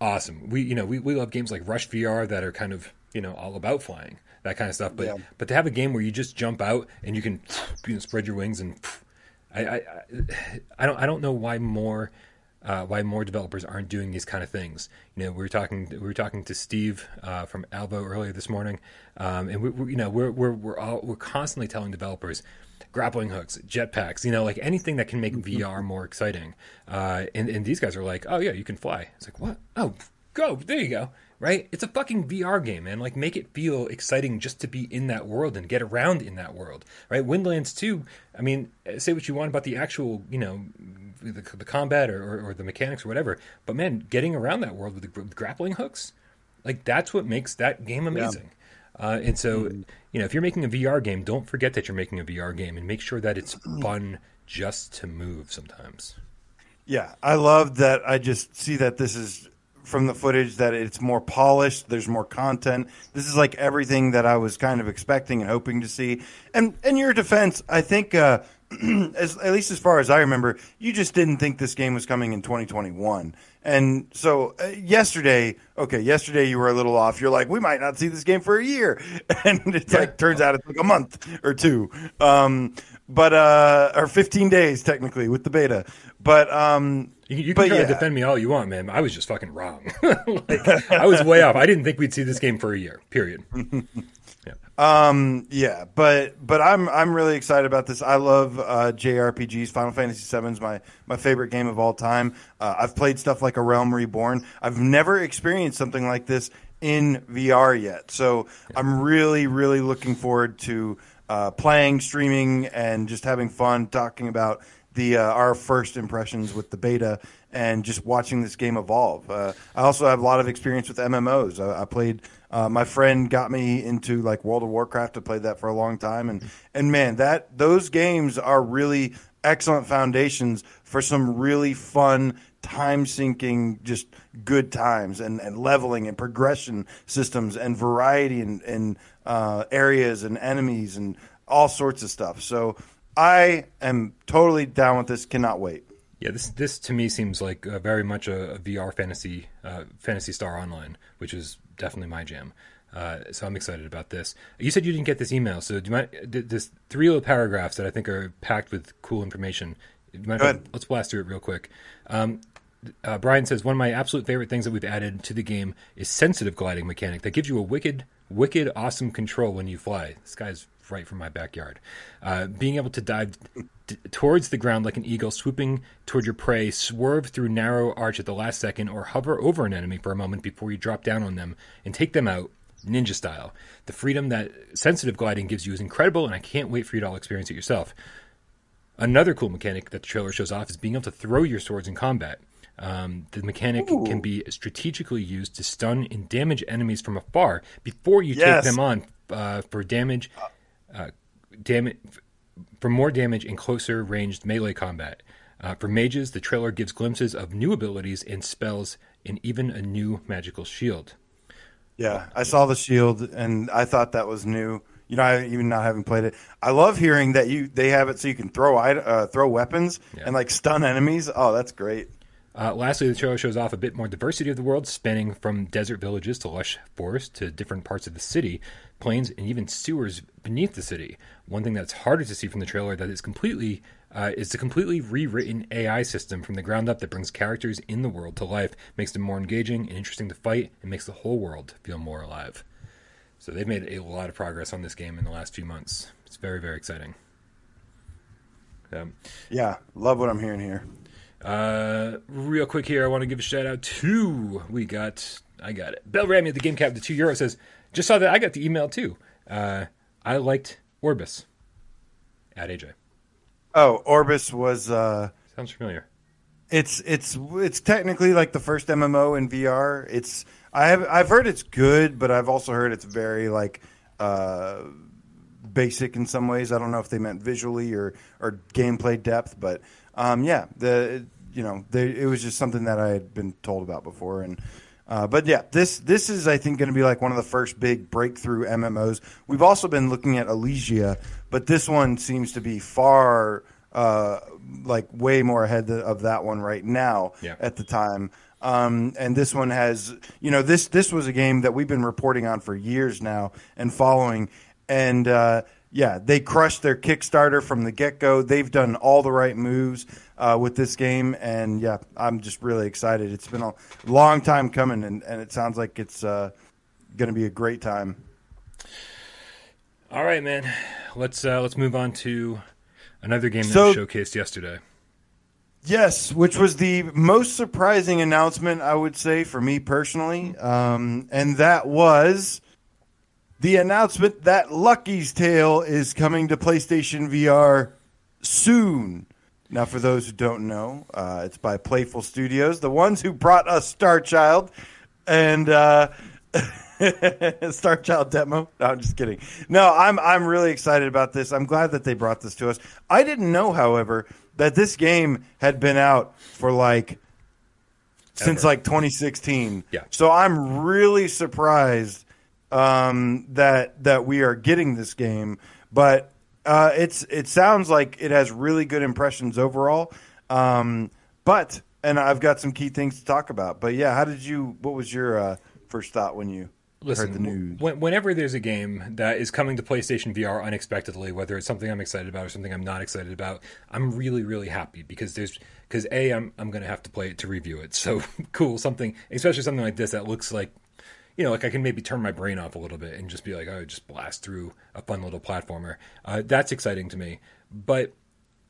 awesome. We, you know, we, we love games like Rush VR that are kind of, you know, all about flying that kind of stuff. But yeah. but to have a game where you just jump out and you can you spread your wings and I, I I don't I don't know why more uh, why more developers aren't doing these kind of things. You know, we were talking we were talking to Steve uh, from Alvo earlier this morning, um, and we, we, you know we're we're we're all, we're constantly telling developers grappling hooks, jetpacks, you know, like anything that can make mm-hmm. VR more exciting. Uh, and and these guys are like, oh yeah, you can fly. It's like what? Oh, go there you go right? It's a fucking VR game, man. Like, make it feel exciting just to be in that world and get around in that world, right? Windlands 2, I mean, say what you want about the actual, you know, the, the combat or, or, or, the mechanics or whatever, but man, getting around that world with the with grappling hooks, like, that's what makes that game amazing. Yeah. Uh, and so, mm-hmm. you know, if you're making a VR game, don't forget that you're making a VR game and make sure that it's fun just to move sometimes. Yeah, I love that. I just see that this is from the footage that it's more polished. There's more content. This is like everything that I was kind of expecting and hoping to see. And in your defense, I think, uh, as, at least as far as I remember, you just didn't think this game was coming in 2021. And so uh, yesterday, okay, yesterday you were a little off. You're like, we might not see this game for a year, and it's yeah. like turns out it's like a month or two, um, but uh, or 15 days technically with the beta. But um, you, you can try yeah. to defend me all you want, man. I was just fucking wrong. like, I was way off. I didn't think we'd see this game for a year. Period. yeah. Um. Yeah. But but I'm I'm really excited about this. I love uh, JRPGs. Final Fantasy VII is my my favorite game of all time. Uh, I've played stuff like A Realm Reborn. I've never experienced something like this in VR yet. So yeah. I'm really really looking forward to uh, playing, streaming, and just having fun talking about the uh, our first impressions with the beta and just watching this game evolve. Uh, I also have a lot of experience with MMOs. I, I played. Uh, my friend got me into like World of Warcraft. I played that for a long time, and and man, that those games are really excellent foundations for some really fun time sinking, just good times and, and leveling and progression systems and variety and, in uh, areas and enemies and all sorts of stuff. So I am totally down with this. Cannot wait. Yeah, this this to me seems like uh, very much a, a VR fantasy uh, Phantasy Star Online, which is definitely my jam. Uh, so I'm excited about this. You said you didn't get this email, so do you mind? There's three little paragraphs that I think are packed with cool information. Mind let's blast through it real quick. Um, uh, Brian says one of my absolute favorite things that we've added to the game is sensitive gliding mechanic that gives you a wicked, wicked, awesome control when you fly. This guy's right from my backyard. Uh, being able to dive d- towards the ground like an eagle, swooping toward your prey, swerve through narrow arch at the last second, or hover over an enemy for a moment before you drop down on them and take them out ninja style. The freedom that sensitive gliding gives you is incredible, and I can't wait for you to all experience it yourself. Another cool mechanic that the trailer shows off is being able to throw your swords in combat. Um, the mechanic Ooh. can be strategically used to stun and damage enemies from afar before you Yes. take them on uh, for damage, uh, damage for more damage in closer ranged melee combat. Uh, for mages, the trailer gives glimpses of new abilities and spells, and even a new magical shield. Yeah, I saw the shield and I thought that was new. You know, I, even not having played it, I love hearing that you they have it so you can throw uh, throw weapons Yeah. and like stun enemies. Oh, that's great. Uh, lastly, the trailer shows off a bit more diversity of the world, spanning from desert villages to lush forests to different parts of the city, plains, and even sewers beneath the city. One thing that's harder to see from the trailer that is completely uh, is the completely rewritten AI system from the ground up that brings characters in the world to life, makes them more engaging and interesting to fight, and makes the whole world feel more alive. So they've made a lot of progress on this game in the last few months. It's very, very exciting. Um, Yeah, love what I'm hearing here. Uh, real quick here, I want to give a shout out to we got I got it. Bell Ramy at the Game Cap the two euro says just saw that I got the email too. Uh, I liked Orbus at AJ. Oh, Orbus was uh, Sounds familiar. it's it's it's technically like the first MMO in VR. It's I have I've heard it's good, but I've also heard it's very like uh, basic in some ways. I don't know if they meant visually or or gameplay depth, but um, yeah, the you know they, it was just something that I had been told about before, and uh, but yeah, this this is I think going to be like one of the first big breakthrough MMOs. We've also been looking at Ilysia, but this one seems to be far uh, like way more ahead of that one right now Yeah. at the time. Um, and this one has, you know, this this was a game that we've been reporting on for years now and following. And uh, yeah, they crushed their Kickstarter from the get go. They've done all the right moves uh, with this game, and yeah, I'm just really excited. It's been a long time coming, and, and it sounds like it's uh, going to be a great time. All right, man. Let's uh, let's move on to another game that So- was showcased yesterday. Yes, which was the most surprising announcement I would say for me personally, um, and that was the announcement that Lucky's Tale is coming to PlayStation VR soon. Now, for those who don't know, uh, it's by Playful Studios, the ones who brought us Star Child and uh, Star Child demo. No, I'm just kidding. No, I'm I'm really excited about this. I'm glad that they brought this to us. I didn't know, however, that this game had been out for like since Ever. like 2016. Yeah. So I'm really surprised um, that that we are getting this game, but uh, it's it sounds like it has really good impressions overall. Um, but and I've got some key things to talk about. But yeah, how did you? What was your uh, first thought when you Listen, heard the news? when- whenever there's a game that is coming to PlayStation VR unexpectedly, whether it's something I'm excited about or something I'm not excited about, I'm really, really happy because there's because a I'm I'm gonna have to play it to review it. So cool, something especially something like this that looks like you know, like I can maybe turn my brain off a little bit and just be like, oh, just blast through a fun little platformer. Uh, that's exciting to me. But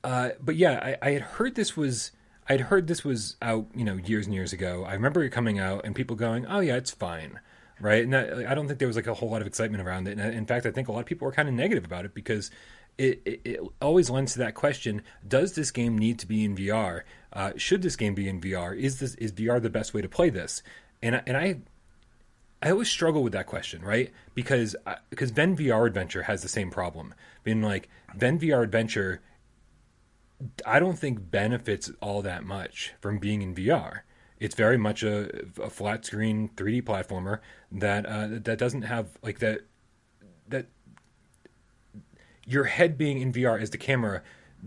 uh, but yeah, I, I had heard this was I had heard this was out, you know, years and years ago. I remember it coming out and people going, "Oh yeah, it's fine," right? And that, I don't think there was like a whole lot of excitement around it. And in fact, I think a lot of people were kind of negative about it because it, it, it always lends to that question: Does this game need to be in VR? Uh, should this game be in VR? Is this is VR the best way to play this? And I- and I I always struggle with that question, right? Because because Ven VR Adventure has the same problem. Being like Ven VR Adventure I don't think benefits all that much from being in VR. It's very much a, a flat screen 3D platformer that uh, that doesn't have like that that your head being in VR as the camera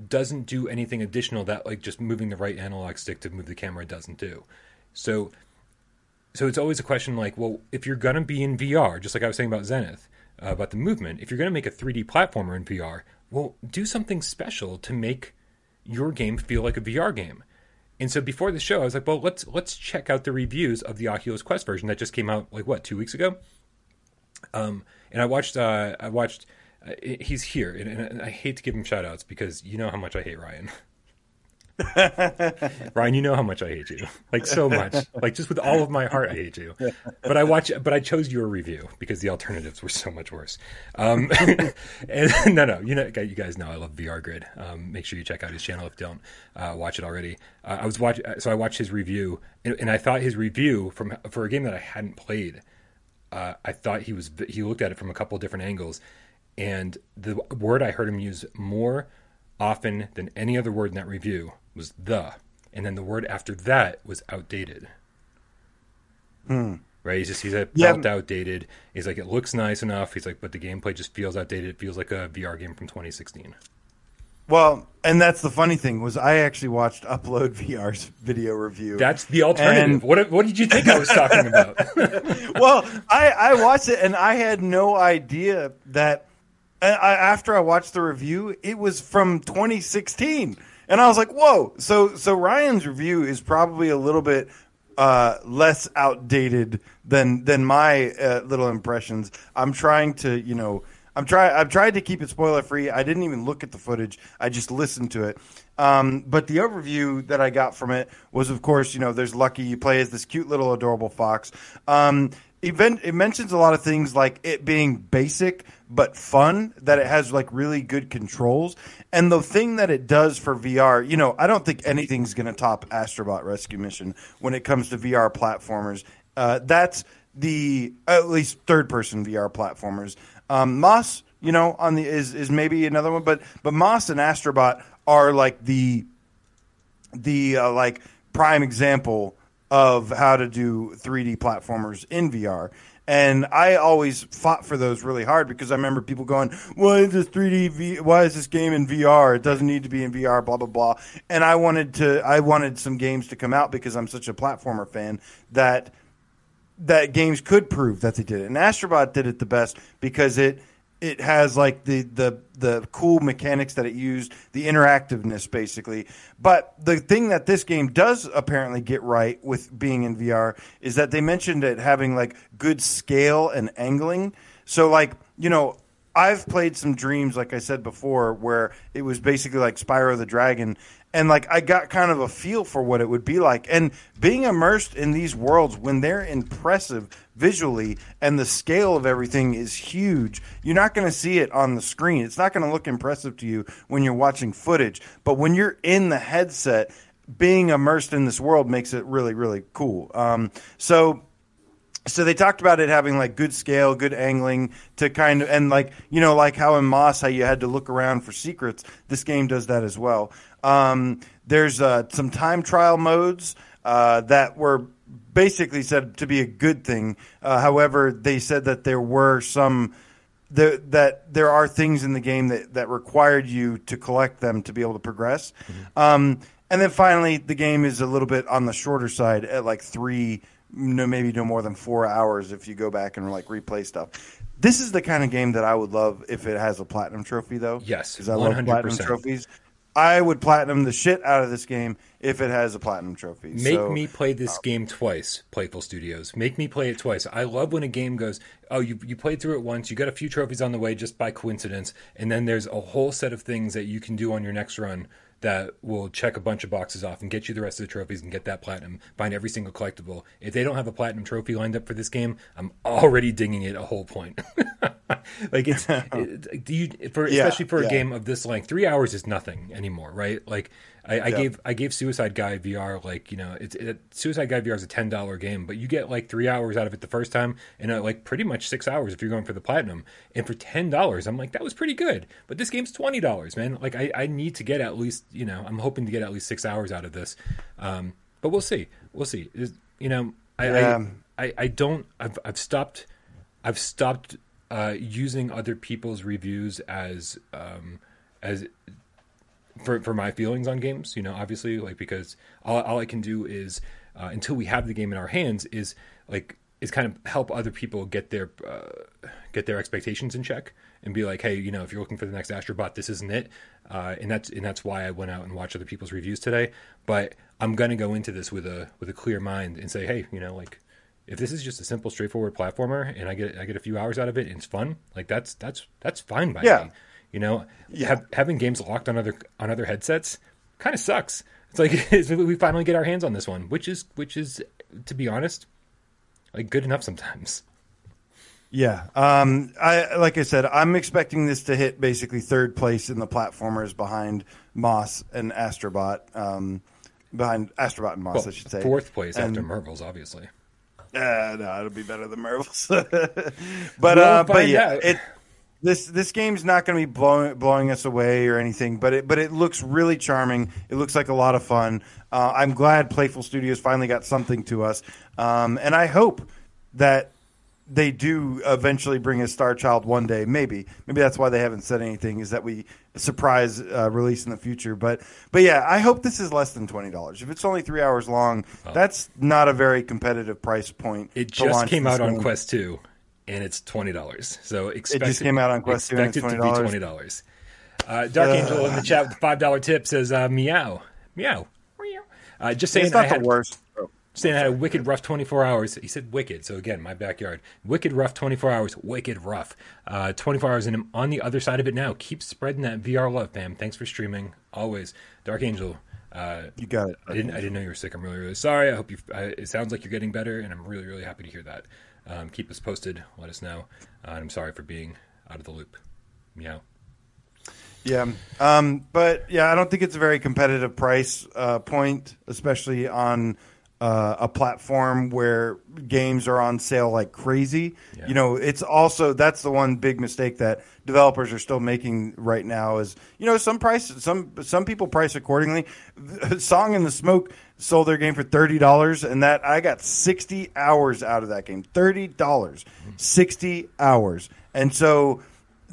doesn't do anything additional that like just moving the right analog stick to move the camera doesn't do. So so it's always a question like, well, if you're gonna be in VR, just like I was saying about Zenith, uh, about the movement, if you're gonna make a 3D platformer in VR, well, do something special to make your game feel like a VR game. And so before the show, I was like, well, let's let's check out the reviews of the Oculus Quest version that just came out like what two weeks ago. Um, and I watched uh, I watched uh, he's here, and, and, I hate to give him shout outs because you know how much I hate Ryan. Ryan, you know how much I hate you, like so much, like just with all of my heart, I hate you. But I watch, but I chose your review because the alternatives were so much worse. Um, and no, no, you know, you guys know I love VR Grid. Um, make sure you check out his channel if you don't uh, watch it already. Uh, I was watching, so I watched his review, and, and, I thought his review from for a game that I hadn't played. Uh, I thought he was he looked at it from a couple different angles, and the word I heard him use more often than any other word in that review was the, and then the word after that was outdated. Hmm. Right? He's just he's like yeah. felt outdated. He's like it looks nice enough. He's like, but the gameplay just feels outdated. It feels like a VR game from 2016. Well, and that's the funny thing was I actually watched Upload VR's video review. That's the alternative. What what did you think I was talking about? well, I I watched it and I had no idea that I, after I watched the review, it was from 2016, and I was like, "Whoa!" So, so Ryan's review is probably a little bit uh, less outdated than than my uh, little impressions. I'm trying to, you know, I'm trying. I've tried to keep it spoiler free. I didn't even look at the footage. I just listened to it. Um, but the overview that I got from it was, of course, you know, there's Lucky. You play as this cute little adorable fox. Um, event it mentions a lot of things like it being basic but fun that it has like really good controls. And the thing that it does for VR you know I don't think anything's going to top Astrobot Rescue Mission when it comes to VR platformers. Uh, that's the at least third person VR platformers. Um, Moss you know on the is is maybe another one but but Moss and Astrobot are like the the uh, like prime example of how to do 3D platformers in VR. And I always fought for those really hard because I remember people going, "Why is this 3D? V- why is this game in VR? It doesn't need to be in VR." Blah blah blah. And I wanted to, I wanted some games to come out because I'm such a platformer fan that that games could prove that they did it. And Astrobot did it the best because it it has like the the the cool mechanics that it used, the interactiveness basically. But the thing that this game does apparently get right with being in VR is that they mentioned it having like good scale and angling. So like, you know, I've played some dreams like I said before where it was basically like Spyro the Dragon and like I got kind of a feel for what it would be like. And being immersed in these worlds when they're impressive visually and the scale of everything is huge, you're not going to see it on the screen. It's not going to look impressive to you when you're watching footage. But when you're in the headset, being immersed in this world makes it really, really cool. Um, so so they talked about it having like good scale, good angling to kind of, and like you know, like how in Moss, how you had to look around for secrets. This game does that as well. Um, there's uh, some time trial modes uh, that were basically said to be a good thing. Uh, however, they said that there were some the, that there are things in the game that, that required you to collect them to be able to progress. Mm-hmm. Um, and then finally, the game is a little bit on the shorter side at like three no maybe no more than four hours if you go back and like replay stuff. This is the kind of game that I would love if it has a platinum trophy though. Yes, because I 100%. love platinum trophies. I would platinum the shit out of this game if it has a platinum trophy. Make so, me play this um, game twice, Playful Studios. Make me play it twice. I love when a game goes, oh, you you played through it once, you got a few trophies on the way just by coincidence, and then there's a whole set of things that you can do on your next run that will check a bunch of boxes off and get you the rest of the trophies and get that platinum. Find every single collectible. If they don't have a platinum trophy lined up for this game, I'm already dinging it a whole point. like it's it, do you for Yeah, especially for a yeah. game of this length, three hours is nothing anymore, right? Like I, I Yeah. gave I gave Suicide Guy VR like you know it's it, Suicide Guy VR is a ten dollar game, but you get like three hours out of it the first time, and uh, like pretty much six hours if you're going for the platinum. And for ten dollars, I'm like that was pretty good. But this game's twenty dollars, man. Like I, I need to get at least you know I'm hoping to get at least six hours out of this. Um, but we'll see, we'll see. Is- you know I, Yeah. I I I don't I've I've stopped I've stopped uh, using other people's reviews as um, as for for my feelings on games. You know, obviously, like because all, all I can do is uh, until we have the game in our hands is like is kind of help other people get their uh, get their expectations in check and be like, hey, you know, if you're looking for the next Astrobot, this isn't it, uh, and that's and that's why I went out and watched other people's reviews today. But I'm gonna go into this with a with a clear mind and say, hey, you know, like if this is just a simple, straightforward platformer and I get I get a few hours out of it and it's fun, like that's that's that's fine by Yeah. me. You know, have, having games locked on other on other headsets kind of sucks. It's like it's- we finally get our hands on this one, which is which is to be honest, like good enough sometimes. Yeah. Um, I like I said, I'm expecting this to hit basically third place in the platformers behind Moss and Astrobot. Um, behind Astrobot and Moss, Well, I should say. fourth place And- after Marvels, obviously. Uh, no, it'll be better than Marvels. but We'll uh, but yeah, it this this game's not going to be blowing blowing us away or anything. But it but it looks really charming. It looks like a lot of fun. Uh, I'm glad Playful Studios finally got something to us, um, and I hope that they do eventually bring a Star Child one day. Maybe, maybe that's why they haven't said anything. Is that we surprise uh, release in the future? But, but yeah, I hope this is less than twenty dollars. If it's only three hours long, that's not a very competitive price point. It just came out on. Quest Two, and it's twenty dollars. So expect came out on Quest expect it to be $20? twenty dollars. Uh, Dark Angel in the chat with the five dollar tip says uh, meow meow. Uh, just saying, It's not I the had, worst. saying I had a wicked rough 24 hours. He said wicked. So again, my backyard. Wicked rough 24 hours. Wicked rough. Uh, 24 hours and I'm on the other side of it now. Keep spreading that VR love, fam. Thanks for streaming. Always. Dark Angel. Uh, You got it. I didn't. I didn't know you were sick. I'm really, really sorry. I hope you. I, it sounds like you're getting better, and I'm really, really happy to hear that. Um, keep us posted. Let us know. Uh, I'm sorry for being out of the loop. Meow. Yeah, um, but yeah, I don't think it's a very competitive price uh, point, especially on uh, a platform where games are on sale like crazy. Yeah. You know, it's also that's the one big mistake that developers are still making right now. Is you know some price some some people price accordingly. Song in the Smoke sold their game for thirty dollars, and that I got sixty hours out of that game. Thirty dollars, sixty hours, and so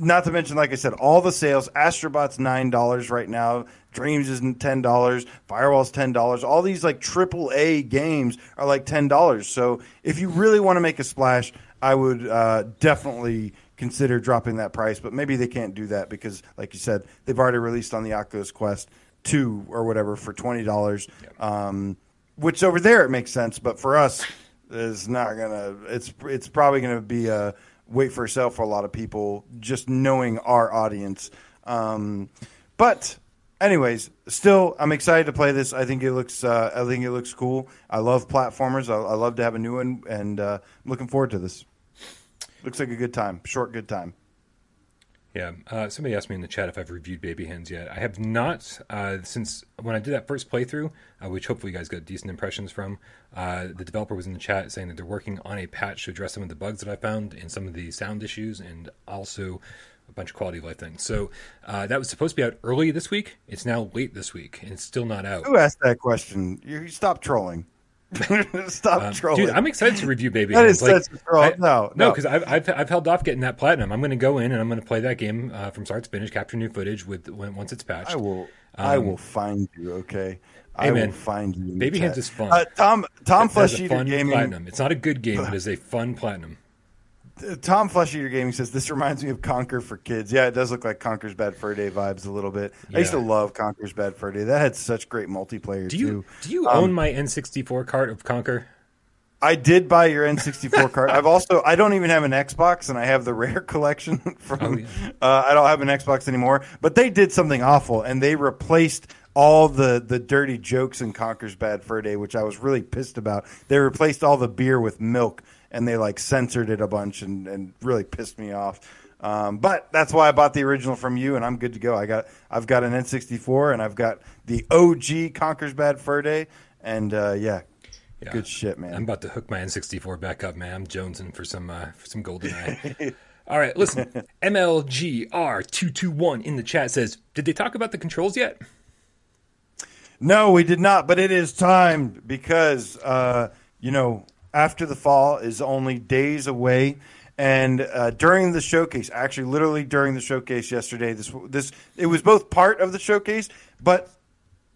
not to mention, like I said, all the sales. Astrobot's nine dollars right now. Dreams is ten dollars. Firewall's ten dollars. All these like triple A games are like ten dollars. So if you really want to make a splash, I would uh, definitely consider dropping that price. But maybe they can't do that because, like you said, they've already released on the Oculus Quest two or whatever for twenty dollars. Um, which over there it makes sense, but for us, is not gonna. It's it's probably gonna be a wait for itself for a lot of people, just knowing our audience. Um, but anyways, still, I'm excited to play this. I think it looks. Uh, I think it looks cool. I love platformers. I, I love to have a new one, and uh, I'm looking forward to this. Looks like a good time. Short, good time. Yeah. Uh, somebody asked me in the chat if I've reviewed Baby Hands yet. I have not. Uh, since when I did that first playthrough, uh, which hopefully you guys got decent impressions from, uh, the developer was in the chat saying that they're working on a patch to address some of the bugs that I found and some of the sound issues and also a bunch of quality of life things. So uh, that was supposed to be out early this week. It's now late this week and it's still not out. Who asked that question? You stop trolling. stop Um, trolling. Dude, I'm excited to review Baby That Hands. is such a troll. I- No, no, no. because I've, I've I've held off getting that platinum. I'm going to go in and I'm going to play that game uh, from start to finish, capture new footage with when once it's patched. I will. I Um, will find you. Okay. I will find you. Baby Hands is fun. Uh, Tom Tom It Flesh Eater Gaming. platinum. It's not a good game, but it's a fun platinum. Tom Flesh Eater Gaming says this reminds me of Conker for Kids. Yeah, it does look like Conker's Bad Fur Day vibes a little bit. I used to love Conker's Bad Fur Day. That had such great multiplayer Do you too. do you Um, own my N64 cart of Conker? I did buy your N64 card. I've also I don't even have an Xbox, and I have the rare collection from. Oh, yeah. uh, I don't have an Xbox anymore, but they did something awful, and they replaced all the the dirty jokes in Conker's Bad Fur Day, which I was really pissed about. They replaced all the beer with milk, and they like censored it a bunch and, and really pissed me off. Um, but that's why I bought the original from you, and I'm good to go. I got I've got an N64, and I've got the OG Conker's Bad Fur Day, and uh, yeah, yeah, good shit, man. I'm about to hook my N64 back up, man. I'm jonesing for some uh, for some GoldenEye. All right, listen. MLGR221 in the chat says, Did they talk about the controls yet? No, we did not, but it is time because, uh, you know, after the fall is only days away. And uh, during the showcase, actually, literally during the showcase yesterday, this this it was both part of the showcase, but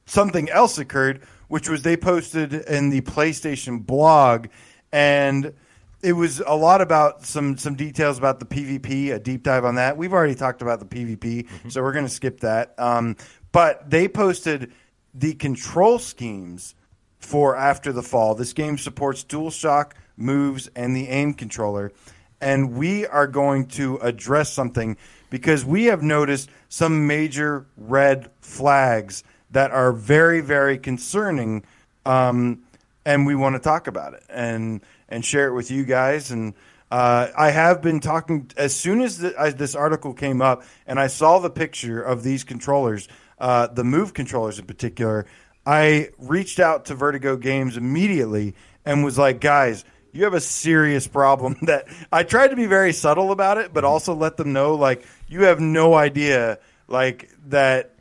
something else occurred, which was they posted in the PlayStation blog, and it was a lot about some some details about the PvP, a deep dive on that. We've already talked about the PvP, mm-hmm. so we're going to skip that. Um, but they posted the control schemes for After the Fall. This game supports DualShock moves and the aim controller, and we are going to address something because we have noticed some major red flags that are very very concerning, um, and we want to talk about it and and share it with you guys. And uh, I have been talking as soon as, the, as, this article came up, and I saw the picture of these controllers, uh, the Move controllers in particular. I reached out to Vertigo Games immediately and was like, guys. You have a serious problem that I tried to be very subtle about it, but also let them know like you have no idea like that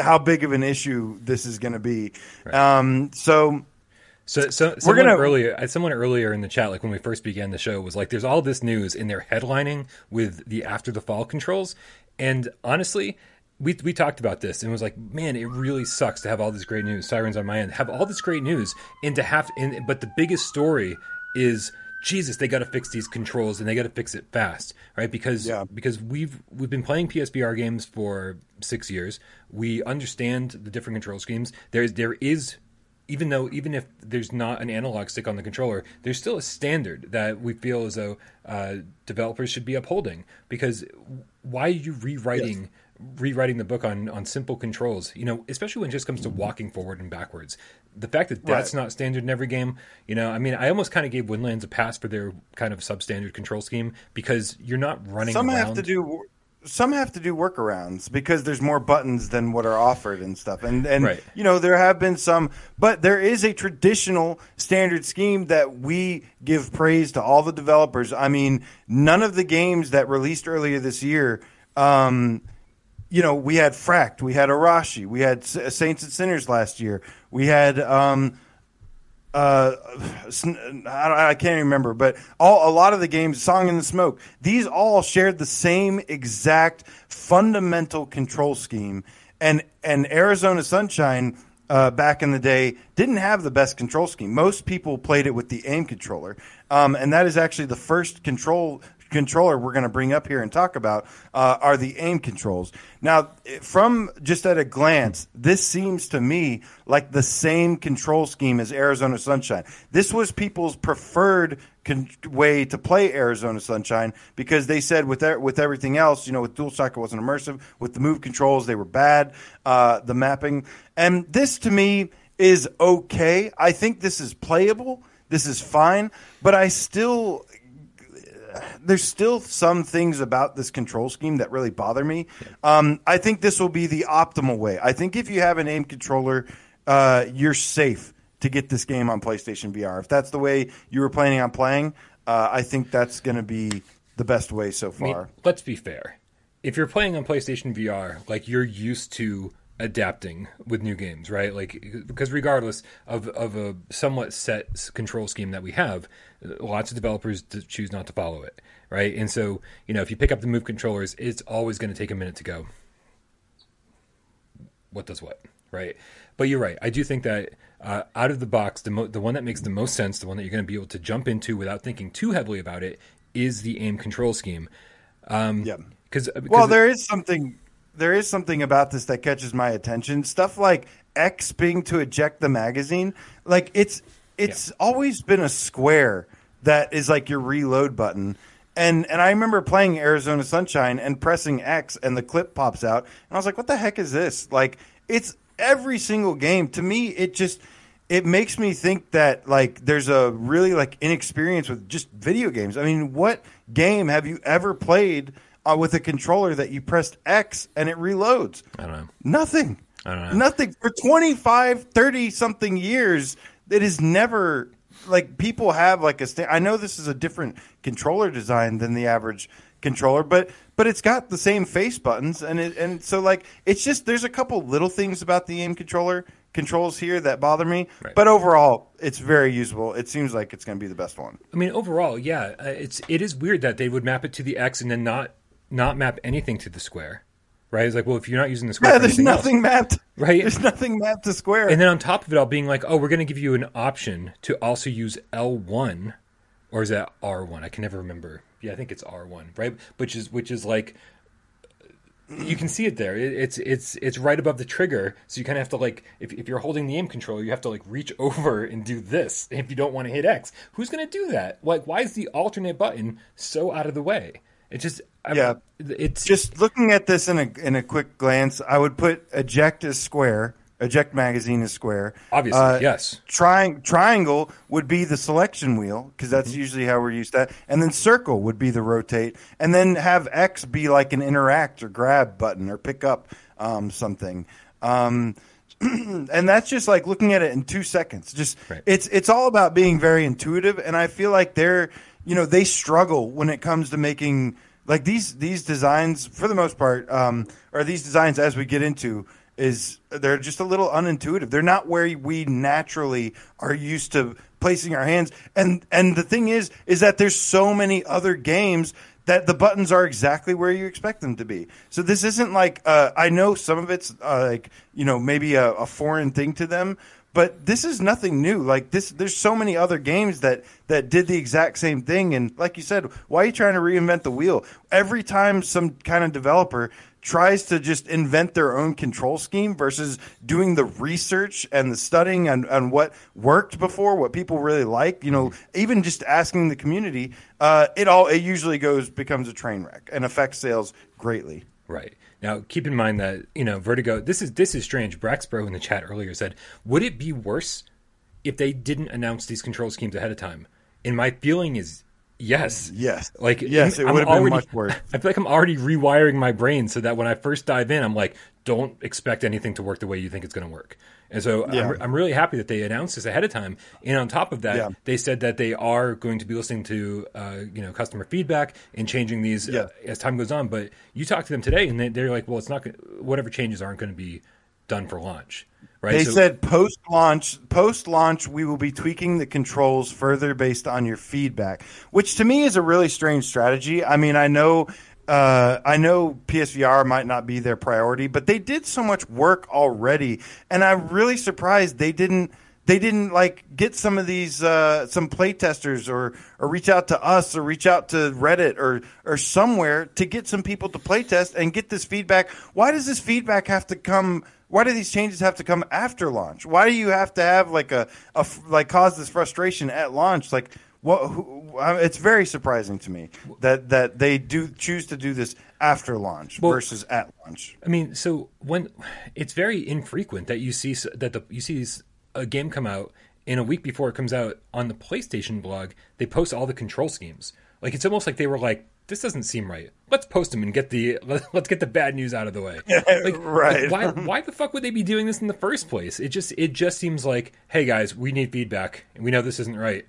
how big of an issue this is going to be. Right. Um, so so, so someone gonna... earlier, uh, someone earlier in the chat, like when we first began the show, was like, "There's all this news, and they're headlining with the after the fall controls." And honestly, we we talked about this, and it was like, man, it really sucks to have all this great news. Sirens on my end, have all this great news, and to have, and, but the biggest story is Jesus, they got to fix these controls and they got to fix it fast, right? Because yeah. because we've we've been playing PSVR games for six years. We understand the different control schemes. There there is even though even if there's not an analog stick on the controller, there's still a standard that we feel as though uh, developers should be upholding. Because why are you rewriting? Yes. Rewriting the book on on simple controls, you know, especially when it just comes to walking forward and backwards. The fact that that's right. not standard in every game, you know, I mean, I almost kind of gave Windlands a pass for their kind of substandard control scheme because you're not running. Some around. have to do some have to do workarounds because there's more buttons than what are offered and stuff. And and right. you know there have been some, but there is a traditional standard scheme that we give praise to all the developers. I mean, none of the games that released earlier this year. Um, you know, we had Fracked, we had Arashi, we had Saints and Sinners last year, we had um, uh, I, can't remember, but all a lot of the games, Song in the Smoke, these all shared the same exact fundamental control scheme, and and Arizona Sunshine. Uh, back in the day, didn't have the best control scheme. Most people played it with the aim controller, um, and that is actually the first control controller we're going to bring up here and talk about uh, are the aim controls. Now, from just at a glance, this seems to me like the same control scheme as Arizona Sunshine. This was people's preferred con- way to play Arizona Sunshine because they said with er- with everything else, you know, with DualShock it wasn't immersive. With the move controls, they were bad. Uh, the mapping, and this to me is okay. I think this is playable. This is fine, but I still there's still some things about this control scheme that really bother me. Um, I think this will be the optimal way. I think if you have an aim controller, uh, you're safe to get this game on PlayStation VR. If that's the way you were planning on playing, uh, I think that's going to be the best way so far. I mean, let's be fair. If you're playing on PlayStation VR, like you're used to adapting with new games, right? Like because regardless of of a somewhat set control scheme that we have, lots of developers choose not to follow it, right? And so you know if you pick up the move controllers, it's always going to take a minute to go. What does what, right? But you're right. I do think that uh, out of the box, the mo- the one that makes the most sense, the one that you're going to be able to jump into without thinking too heavily about it, is the aim control scheme. Um, yeah. Because well, there is something there is something about this that catches my attention. Stuff like X being to eject the magazine, like it's it's yeah. always been a square that is like your reload button. And and I remember playing Arizona Sunshine and pressing X and the clip pops out and I was like, what the heck is this? Like it's every single game. To me, it just it makes me think that like there's a really like inexperience with just video games. I mean, what game have you ever played uh, with a controller that you pressed X and it reloads? I don't know. Nothing. I don't know. Nothing for 25, 30 something years. It is never like people have like a. Sta- I know this is a different controller design than the average controller, but but it's got the same face buttons and it and so like it's just there's a couple little things about the aim controller controls here that bother me, Right. but overall it's very usable. It seems like it's going to be the best one. I mean, overall, yeah, uh, it's it is weird that they would map it to the X and then not not map anything to the square, right? It's like, well, if you're not using the square, Yeah, there's anything else- nothing mapped. Right. There's nothing mapped to square. And then on top of it all, being like, oh, we're going to give you an option to also use L1, or is that R1? I can never remember. Yeah, I think it's R1, right? Which is which is like you can see it there. It, it's it's it's right above the trigger, so you kind of have to like if if you're holding the aim controller, you have to like reach over and do this if you don't want to hit X. Who's going to do that? Like, why is the alternate button so out of the way? It just I- Yeah. it's just looking at this in a in a quick glance, I would put eject as square, eject magazine as square. obviously Uh, yes. Tri- triangle would be the selection wheel because that's Mm-hmm. usually how we're used to that. And then circle would be the rotate, and then have X be like an interact or grab button or pick up um, something. Um, and that's just like looking at it in two seconds. Just Right. it's it's all about being very intuitive, and I feel like they're you know they struggle when it comes to making like these these designs for the most part, um, or these designs as we get into is they're just a little unintuitive. They're not where we naturally are used to placing our hands. And and the thing is is that there's so many other games that the buttons are exactly where you expect them to be. So this isn't like uh, I know some of it's uh, like you know maybe a, a foreign thing to them, but this is nothing new. Like this, there's so many other games that that did the exact same thing. And like you said, why are you trying to reinvent the wheel? Every time some kind of developer tries to just invent their own control scheme versus doing the research and the studying and, on what worked before, what people really like, you know, even just asking the community, uh, it all it usually goes becomes a train wreck and affects sales greatly. Right. Now, keep in mind that you know Vertigo. This is this is strange. Braxbro in the chat earlier said, "Would it be worse if they didn't announce these control schemes ahead of time?" And my feeling is yes. Yes. Like Yes, it would have been much worse. I feel like I'm already rewiring my brain so that when I first dive in, I'm like, don't expect anything to work the way you think it's going to work. And so Yeah. I'm, I'm really happy that they announced this ahead of time. And on top of that, Yeah. they said that they are going to be listening to uh, you know customer feedback and changing these Yeah. uh, as time goes on. But you talk to them today, and they, they're like, well, it's not gonna, whatever changes aren't going to be done for launch, right? They So- said post launch, post launch, we will be tweaking the controls further based on your feedback, which to me is a really strange strategy. I mean, I know, uh, I know PSVR might not be their priority, but they did so much work already, and I'm really surprised they didn't. They didn't like get some of these uh, some playtesters or or reach out to us or reach out to Reddit or or somewhere to get some people to playtest and get this feedback. Why does this feedback have to come why do these changes have to come after launch? Why do you have to have like a, a like cause this frustration at launch? Like what? Who, it's very surprising to me that that they do choose to do this after launch Well- versus at launch. I mean, so when it's very infrequent that you see that the you see a game come out in a week before it comes out on the PlayStation blog, they post all the control schemes. Like it's almost like they were like, "This doesn't seem right. Let's post them and get the let's get the bad news out of the way." Like, Right. like, why why the fuck would they be doing this in the first place? It just it just seems like, hey guys, we need feedback and we know this isn't right.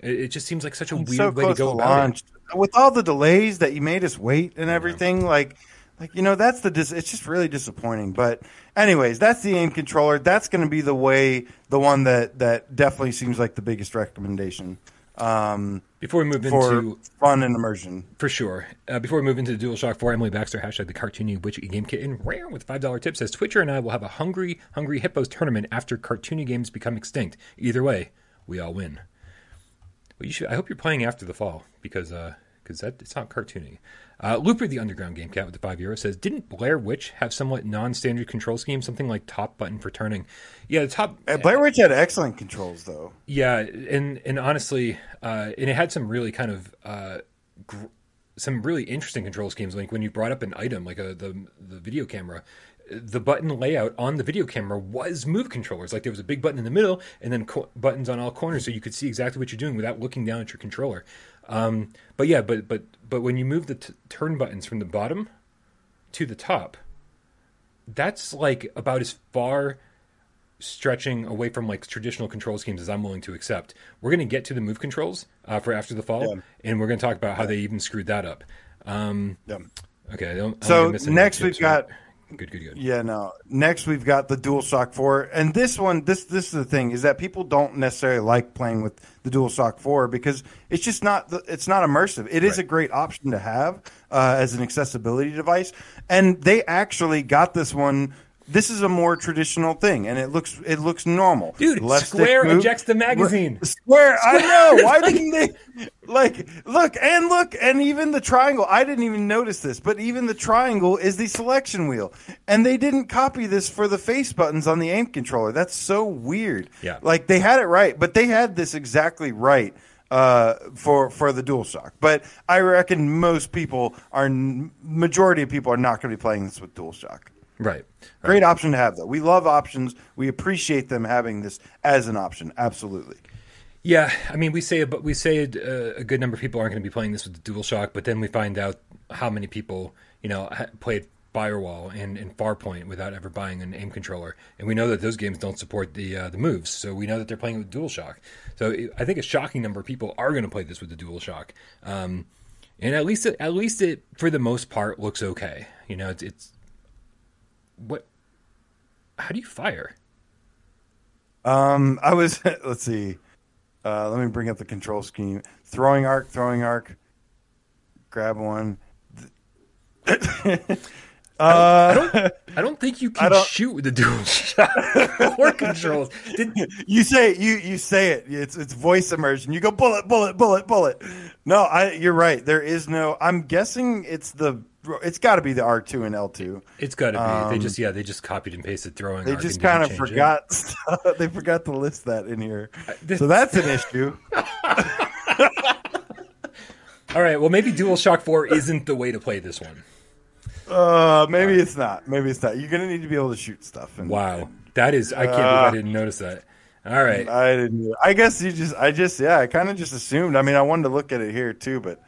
It, it just seems like such a weird so way to go to about launch with all the delays that you made us wait and everything. Like, like you know, that's the dis- it's just really disappointing. But anyways, that's the aim controller. That's going to be the way, the one that that definitely seems like the biggest recommendation um. Before we move into fun and immersion. For sure. Uh, before we move into the DualShock 4, Emily Baxter, hashtag the cartoony witchy game kitten, rare with $5 tip says Twitcher and I will have a hungry, hungry hippos tournament after cartoony games become extinct. Either way, we all win. Well, you should. I hope you're playing after the fall because uh, because that it's not cartoony. Uh, Looper, the underground game cat with the five euro says, didn't Blair Witch have somewhat non-standard control scheme, something like top button for turning? Yeah, the top. Uh, Blair Witch had excellent controls, though. Yeah, and and honestly, uh, and it had some really kind of uh, gr- some really interesting control schemes. Like when you brought up an item, like a, the the video camera, the button layout on the video camera was move controllers. Like there was a big button in the middle, and then co- buttons on all corners, so you could see exactly what you're doing without looking down at your controller. Um, but yeah, but but but when you move the t- turn buttons from the bottom to the top, that's like about as far stretching away from like traditional control schemes as I'm willing to accept. We're going to get to the move controls uh, for after the fall, yeah. and we're going to talk about how they even screwed that up. Um, yeah. Okay. I don't, I don't so next we've got. Good, good, good. Yeah, no. Next, we've got the DualShock 4, and this one, this this is the thing is that people don't necessarily like playing with the DualShock 4 because it's just not it's not immersive. It is right. a great option to have uh, as an accessibility device, and they actually got this one this is a more traditional thing, and it looks it looks normal. Dude, Left Square ejects the magazine. Square, I know. Why didn't they? Like, look and look, and even the triangle. I didn't even notice this, but even the triangle is the selection wheel, and they didn't copy this for the face buttons on the aim controller. That's so weird. Yeah, like they had it right, but they had this exactly right uh, for for the DualShock. But I reckon most people are majority of people are not going to be playing this with DualShock. Right. Great option to have, though. We love options. We appreciate them having this as an option. Absolutely. Yeah, I mean, we say but we say a, a good number of people aren't going to be playing this with the DualShock, but then we find out how many people, you know, played Firewall and, and Farpoint without ever buying an aim controller, and we know that those games don't support the uh, the moves, so we know that they're playing with DualShock. So I think a shocking number of people are going to play this with the DualShock, um, and at least it, at least it for the most part looks okay. You know, it's, it's what? How do you fire? Um, I was. Let's see. Uh, let me bring up the control scheme. Throwing arc, throwing arc. Grab one. Uh, I, don't, I, don't, I don't think you can shoot with the dual shot or controls. Did, you say you you say it. It's it's voice immersion. You go bullet, bullet, bullet, bullet. No, I. You're right. There is no. I'm guessing it's the it's got to be the R two and L two. It's got to be. Um, they just yeah, they just copied and pasted throwing. They just kind of forgot. they forgot to list that in here, so that's an issue. All right. Well, maybe DualShock Four isn't the way to play this one. Uh, maybe it's not. Maybe it's not. You're gonna need to be able to shoot stuff. And, wow, and, that is. I can't uh, believe I didn't notice that. All right. I didn't. I guess you just. I just. Yeah. I kind of just assumed. I mean, I wanted to look at it here too, but.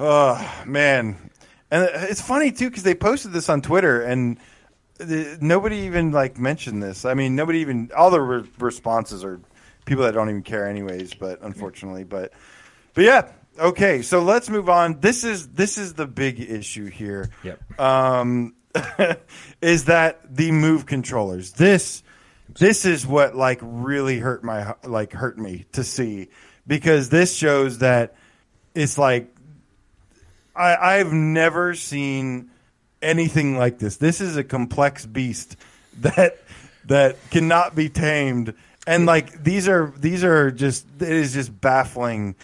Oh man, and it's funny too because they posted this on Twitter and the, nobody even like mentioned this. I mean, nobody even all the re- responses are people that don't even care anyways. But unfortunately, but but yeah, okay. So let's move on. This is this is the big issue here. Yep. Um, is that the move controllers? This this is what like really hurt my like hurt me to see because this shows that it's like I, I've never seen anything like this. This is a complex beast that that cannot be tamed. And like these are these are just it is just baffling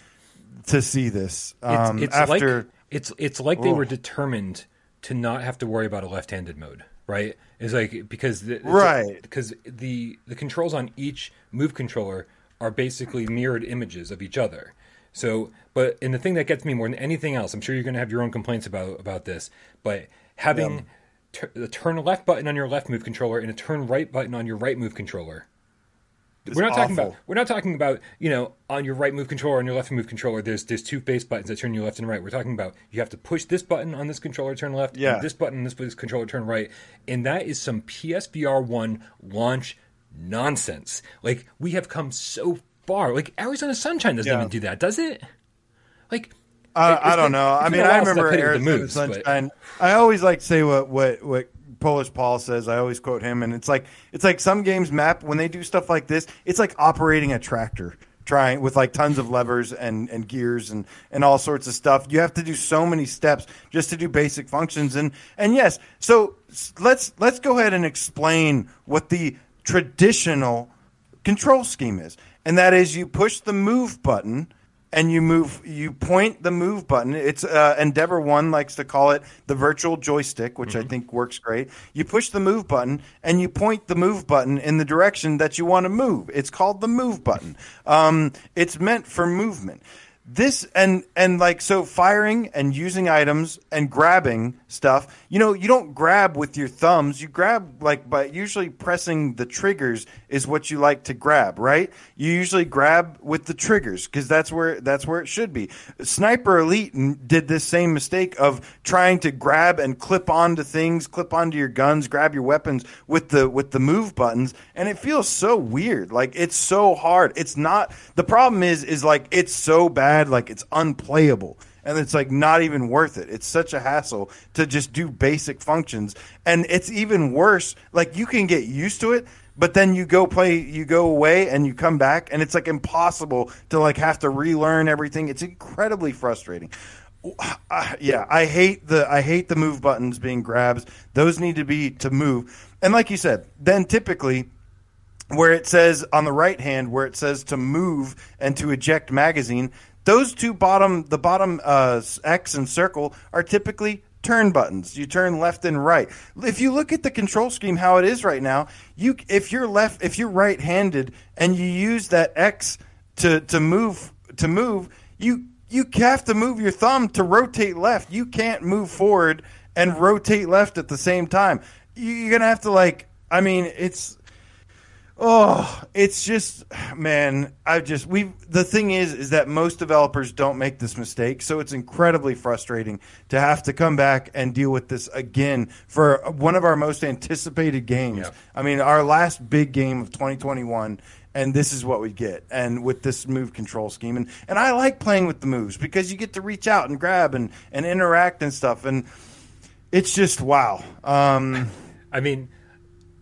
to see this. Um, it's, it's after like, it's it's like they were determined to not have to worry about a left-handed mode, right? It's like because the, right because the the controls on each move controller are basically mirrored images of each other. So, but and the thing that gets me more than anything else, I'm sure you're going to have your own complaints about about this, but having the turn left button on your left move controller and a turn right button on your right move controller. It's we're not awful. talking about we're not talking about you know on your right move controller on your left move controller. There's there's two face buttons that turn you left and right. We're talking about you have to push this button on this controller turn left, yeah. this button on this controller turn right, and that is some PSVR one launch nonsense. Like we have come so far. Like Arizona Sunshine doesn't yeah. even do that, does it? Like uh, I don't know. I mean, I remember Arizona moves, Sunshine. But... I always like to say what what what Polish Paul says. I always quote him, and it's like it's like some games map when they do stuff like this. It's like operating a tractor trying with like tons of levers and, and gears and, and all sorts of stuff. You have to do so many steps just to do basic functions. And, and yes, so let's, let's go ahead and explain what the traditional control scheme is and that is you push the move button and you move you point the move button. It's uh, endeavor one likes to call it the virtual joystick which mm-hmm. i think works great. You push the move button and you point the move button in the direction that you want to move. It's called the move button. Um, it's meant for movement this and and like so firing and using items and grabbing stuff you know you don't grab with your thumbs. You grab like by usually pressing the triggers is what you like to grab right? You usually grab with the triggers because that's where that's where it should be. Sniper elite did this same mistake of trying to grab and clip onto things clip onto your guns grab your weapons with the with the move buttons and it feels so weird. Like it's so hard. It's not the problem is is like it's so bad bad, like it's unplayable. And it's like not even worth it. It's such a hassle to just do basic functions. And it's even worse. Like you can get used to it, but then you go play, you go away and you come back and it's like impossible to like have to relearn everything. It's incredibly frustrating. Uh, yeah, I hate the I hate the move buttons being grabs. Those need to be to move. And like you said, then typically where it says on the right hand where it says to move and to eject magazine, those two bottom, the bottom uh, X and circle, are typically turn buttons. You turn left and right. If you look at the control scheme how it is right now, you if you're left if you're right-handed and you use that X to to move to move, you you have to move your thumb to rotate left. You can't move forward and rotate left at the same time. You're going to have to like I mean, it's Oh, it's just man, I just we the thing is is that most developers don't make this mistake, so it's incredibly frustrating to have to come back and deal with this again for one of our most anticipated games. Yeah. I mean, our last big game of 2021 and this is what we get and with this move control scheme and and I like playing with the moves because you get to reach out and grab and and interact and stuff and it's just wow. Um I mean,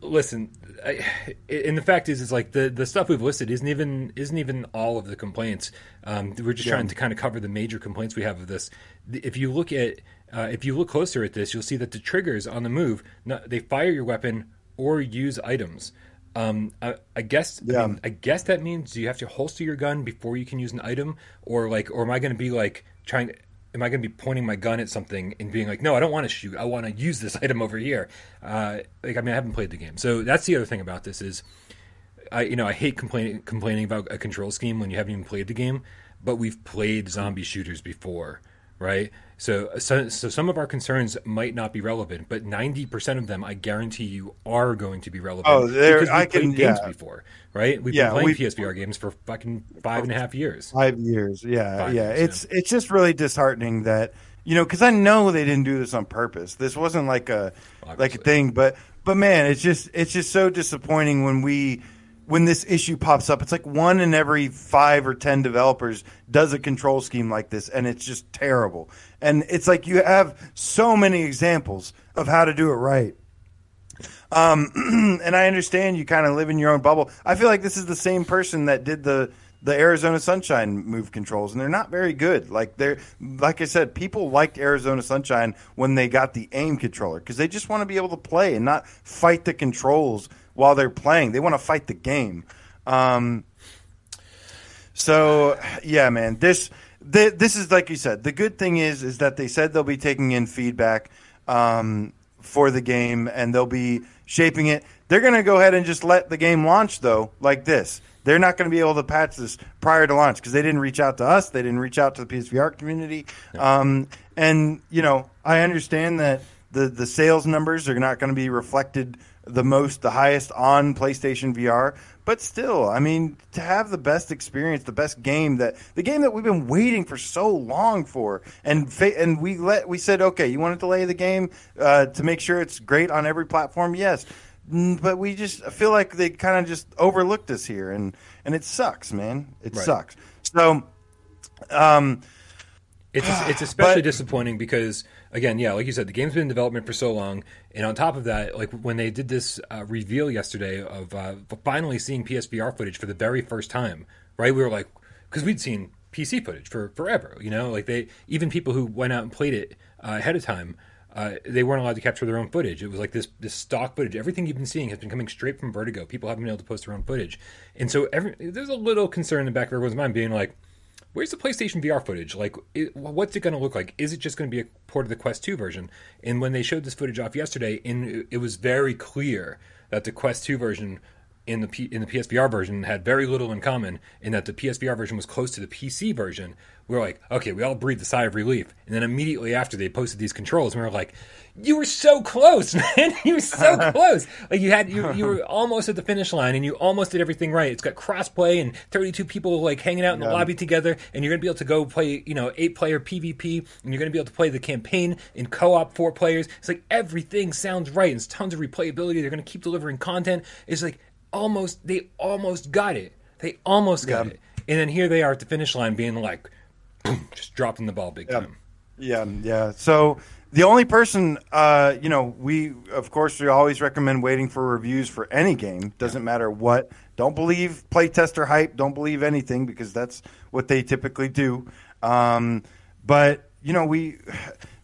listen, I, and the fact is, is like the, the stuff we've listed isn't even isn't even all of the complaints. Um, we're just yeah. trying to kind of cover the major complaints we have of this. If you look at uh, if you look closer at this, you'll see that the triggers on the move they fire your weapon or use items. Um, I, I, guess yeah. I, mean, I guess that means you have to holster your gun before you can use an item, or like, or am I going to be like trying? Am I going to be pointing my gun at something and being like, no, I don't want to shoot. I want to use this item over here. Uh, like, I mean, I haven't played the game, so that's the other thing about this is, I you know I hate complaining complaining about a control scheme when you haven't even played the game, but we've played zombie shooters before, right? So, so, so some of our concerns might not be relevant, but ninety percent of them, I guarantee you, are going to be oh, relevant. Oh, there because I can games yeah. before, right? We've yeah, been playing PSVR games for fucking five and a half years. Five years, yeah, five yeah. Years, it's yeah. it's just really disheartening that you know because I know they didn't do this on purpose. This wasn't like a Obviously. like a thing, but but man, it's just it's just so disappointing when we when this issue pops up, it's like one in every five or ten developers does a control scheme like this, and it's just terrible. And it's like you have so many examples of how to do it right. Um, and I understand you kind of live in your own bubble. I feel like this is the same person that did the the Arizona Sunshine move controls, and they're not very good. Like they're like I said, people liked Arizona Sunshine when they got the aim controller because they just want to be able to play and not fight the controls while they're playing. They want to fight the game. Um, so yeah, man, this this is like you said. The good thing is is that they said they'll be taking in feedback um, for the game and they'll be shaping it. They're going to go ahead and just let the game launch though, like this. They're not going to be able to patch this prior to launch because they didn't reach out to us. They didn't reach out to the PSVR community. Um, and you know, I understand that the the sales numbers are not going to be reflected the most, the highest on PlayStation VR. But still, I mean, to have the best experience, the best game that the game that we've been waiting for so long for, and fa- and we let we said, okay, you want to delay the game uh, to make sure it's great on every platform, yes. But we just feel like they kind of just overlooked us here, and and it sucks, man. It right. sucks. So, um, it's it's especially but, disappointing because again, yeah, like you said, the game's been in development for so long, and on top of that, like when they did this uh, reveal yesterday of uh, finally seeing PSVR footage for the very first time, right? We were like, because we'd seen PC footage for forever, you know, like they even people who went out and played it uh, ahead of time. Uh, they weren't allowed to capture their own footage. It was like this this stock footage. Everything you've been seeing has been coming straight from Vertigo. People haven't been able to post their own footage, and so every, there's a little concern in the back of everyone's mind, being like, where's the PlayStation VR footage? Like, it, what's it going to look like? Is it just going to be a port of the Quest 2 version? And when they showed this footage off yesterday, in, it was very clear that the Quest 2 version in the P, in the PSVR version had very little in common in that the PSVR version was close to the PC version. We were like, okay, we all breathed a sigh of relief, and then immediately after they posted these controls, we were like, you were so close, man, you were so close. Like you had you you were almost at the finish line, and you almost did everything right. It's got crossplay and 32 people like hanging out in the lobby together, and you're gonna be able to go play, you know, eight player PvP, and you're gonna be able to play the campaign in co-op four players. It's like everything sounds right. and It's tons of replayability. They're gonna keep delivering content. It's like almost they almost got it. They almost got Yeah. it, and then here they are at the finish line, being like, boom, just dropping the ball big Yeah. time. Yeah, yeah. So the only person, uh, you know, we of course we always recommend waiting for reviews for any game. Doesn't matter what. Don't believe playtester hype. Don't believe anything because that's what they typically do. Um, but you know, we.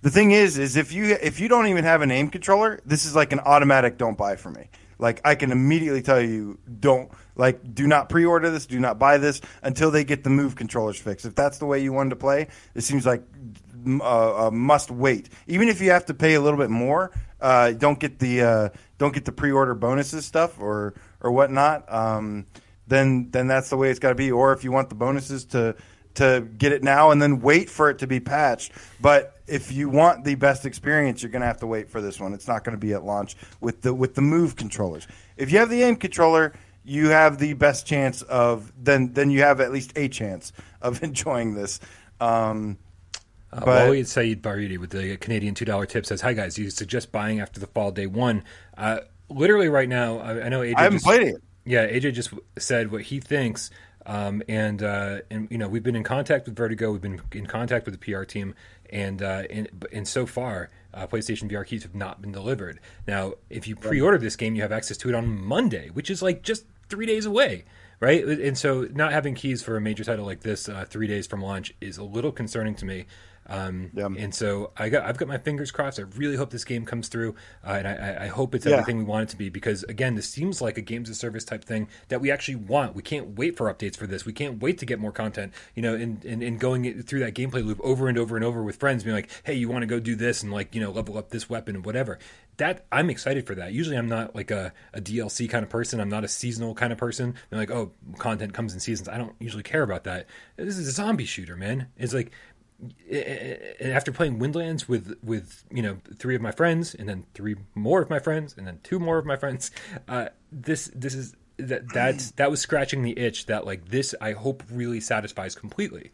The thing is, is if you if you don't even have an aim controller, this is like an automatic don't buy for me. Like I can immediately tell you, don't like do not pre-order this, do not buy this until they get the move controllers fixed. If that's the way you wanted to play, it seems like uh, must wait. Even if you have to pay a little bit more, uh, don't get the uh, don't get the pre-order bonuses stuff or or whatnot. Um, then then that's the way it's got to be. Or if you want the bonuses to to get it now and then wait for it to be patched. But if you want the best experience, you're going to have to wait for this one. It's not going to be at launch with the with the move controllers. If you have the aim controller, you have the best chance of then then you have at least a chance of enjoying this. Um, Uh, But- Waleed Saeed Baridi with the Canadian two dollar tip says, "Hi guys, you suggest buying after the fall day one. Uh, literally right now, I, I know AJ I haven't just, played it. Yeah, AJ just said what he thinks, um, and uh, and you know we've been in contact with Vertigo, we've been in contact with the PR team, and uh, and, and so far, uh, PlayStation VR keys have not been delivered. Now, if you pre-order this game, you have access to it on Monday, which is like just three days away. Right, and so not having keys for a major title like this uh, three days from launch is a little concerning to me. Um, Yeah. And so I got I've got my fingers crossed. I really hope this game comes through, uh, and I- I, hope it's Yeah. everything we want it to be. Because again, this seems like a games of service type thing that we actually want. We can't wait for updates for this. We can't wait to get more content. You know, and and, and going through that gameplay loop over and over and over with friends, being like, hey, you want to go do this and like you know level up this weapon and whatever. That I'm excited for that. Usually, I'm not like a, a DLC kind of person. I'm not a seasonal kind of person. I'm like, oh, content comes in seasons. I don't usually care about that. This is a zombie shooter, man. It's like after playing Windlands with with you know three of my friends, and then three more of my friends, and then two more of my friends, uh, this this is that that that was scratching the itch that like this I hope really satisfies completely.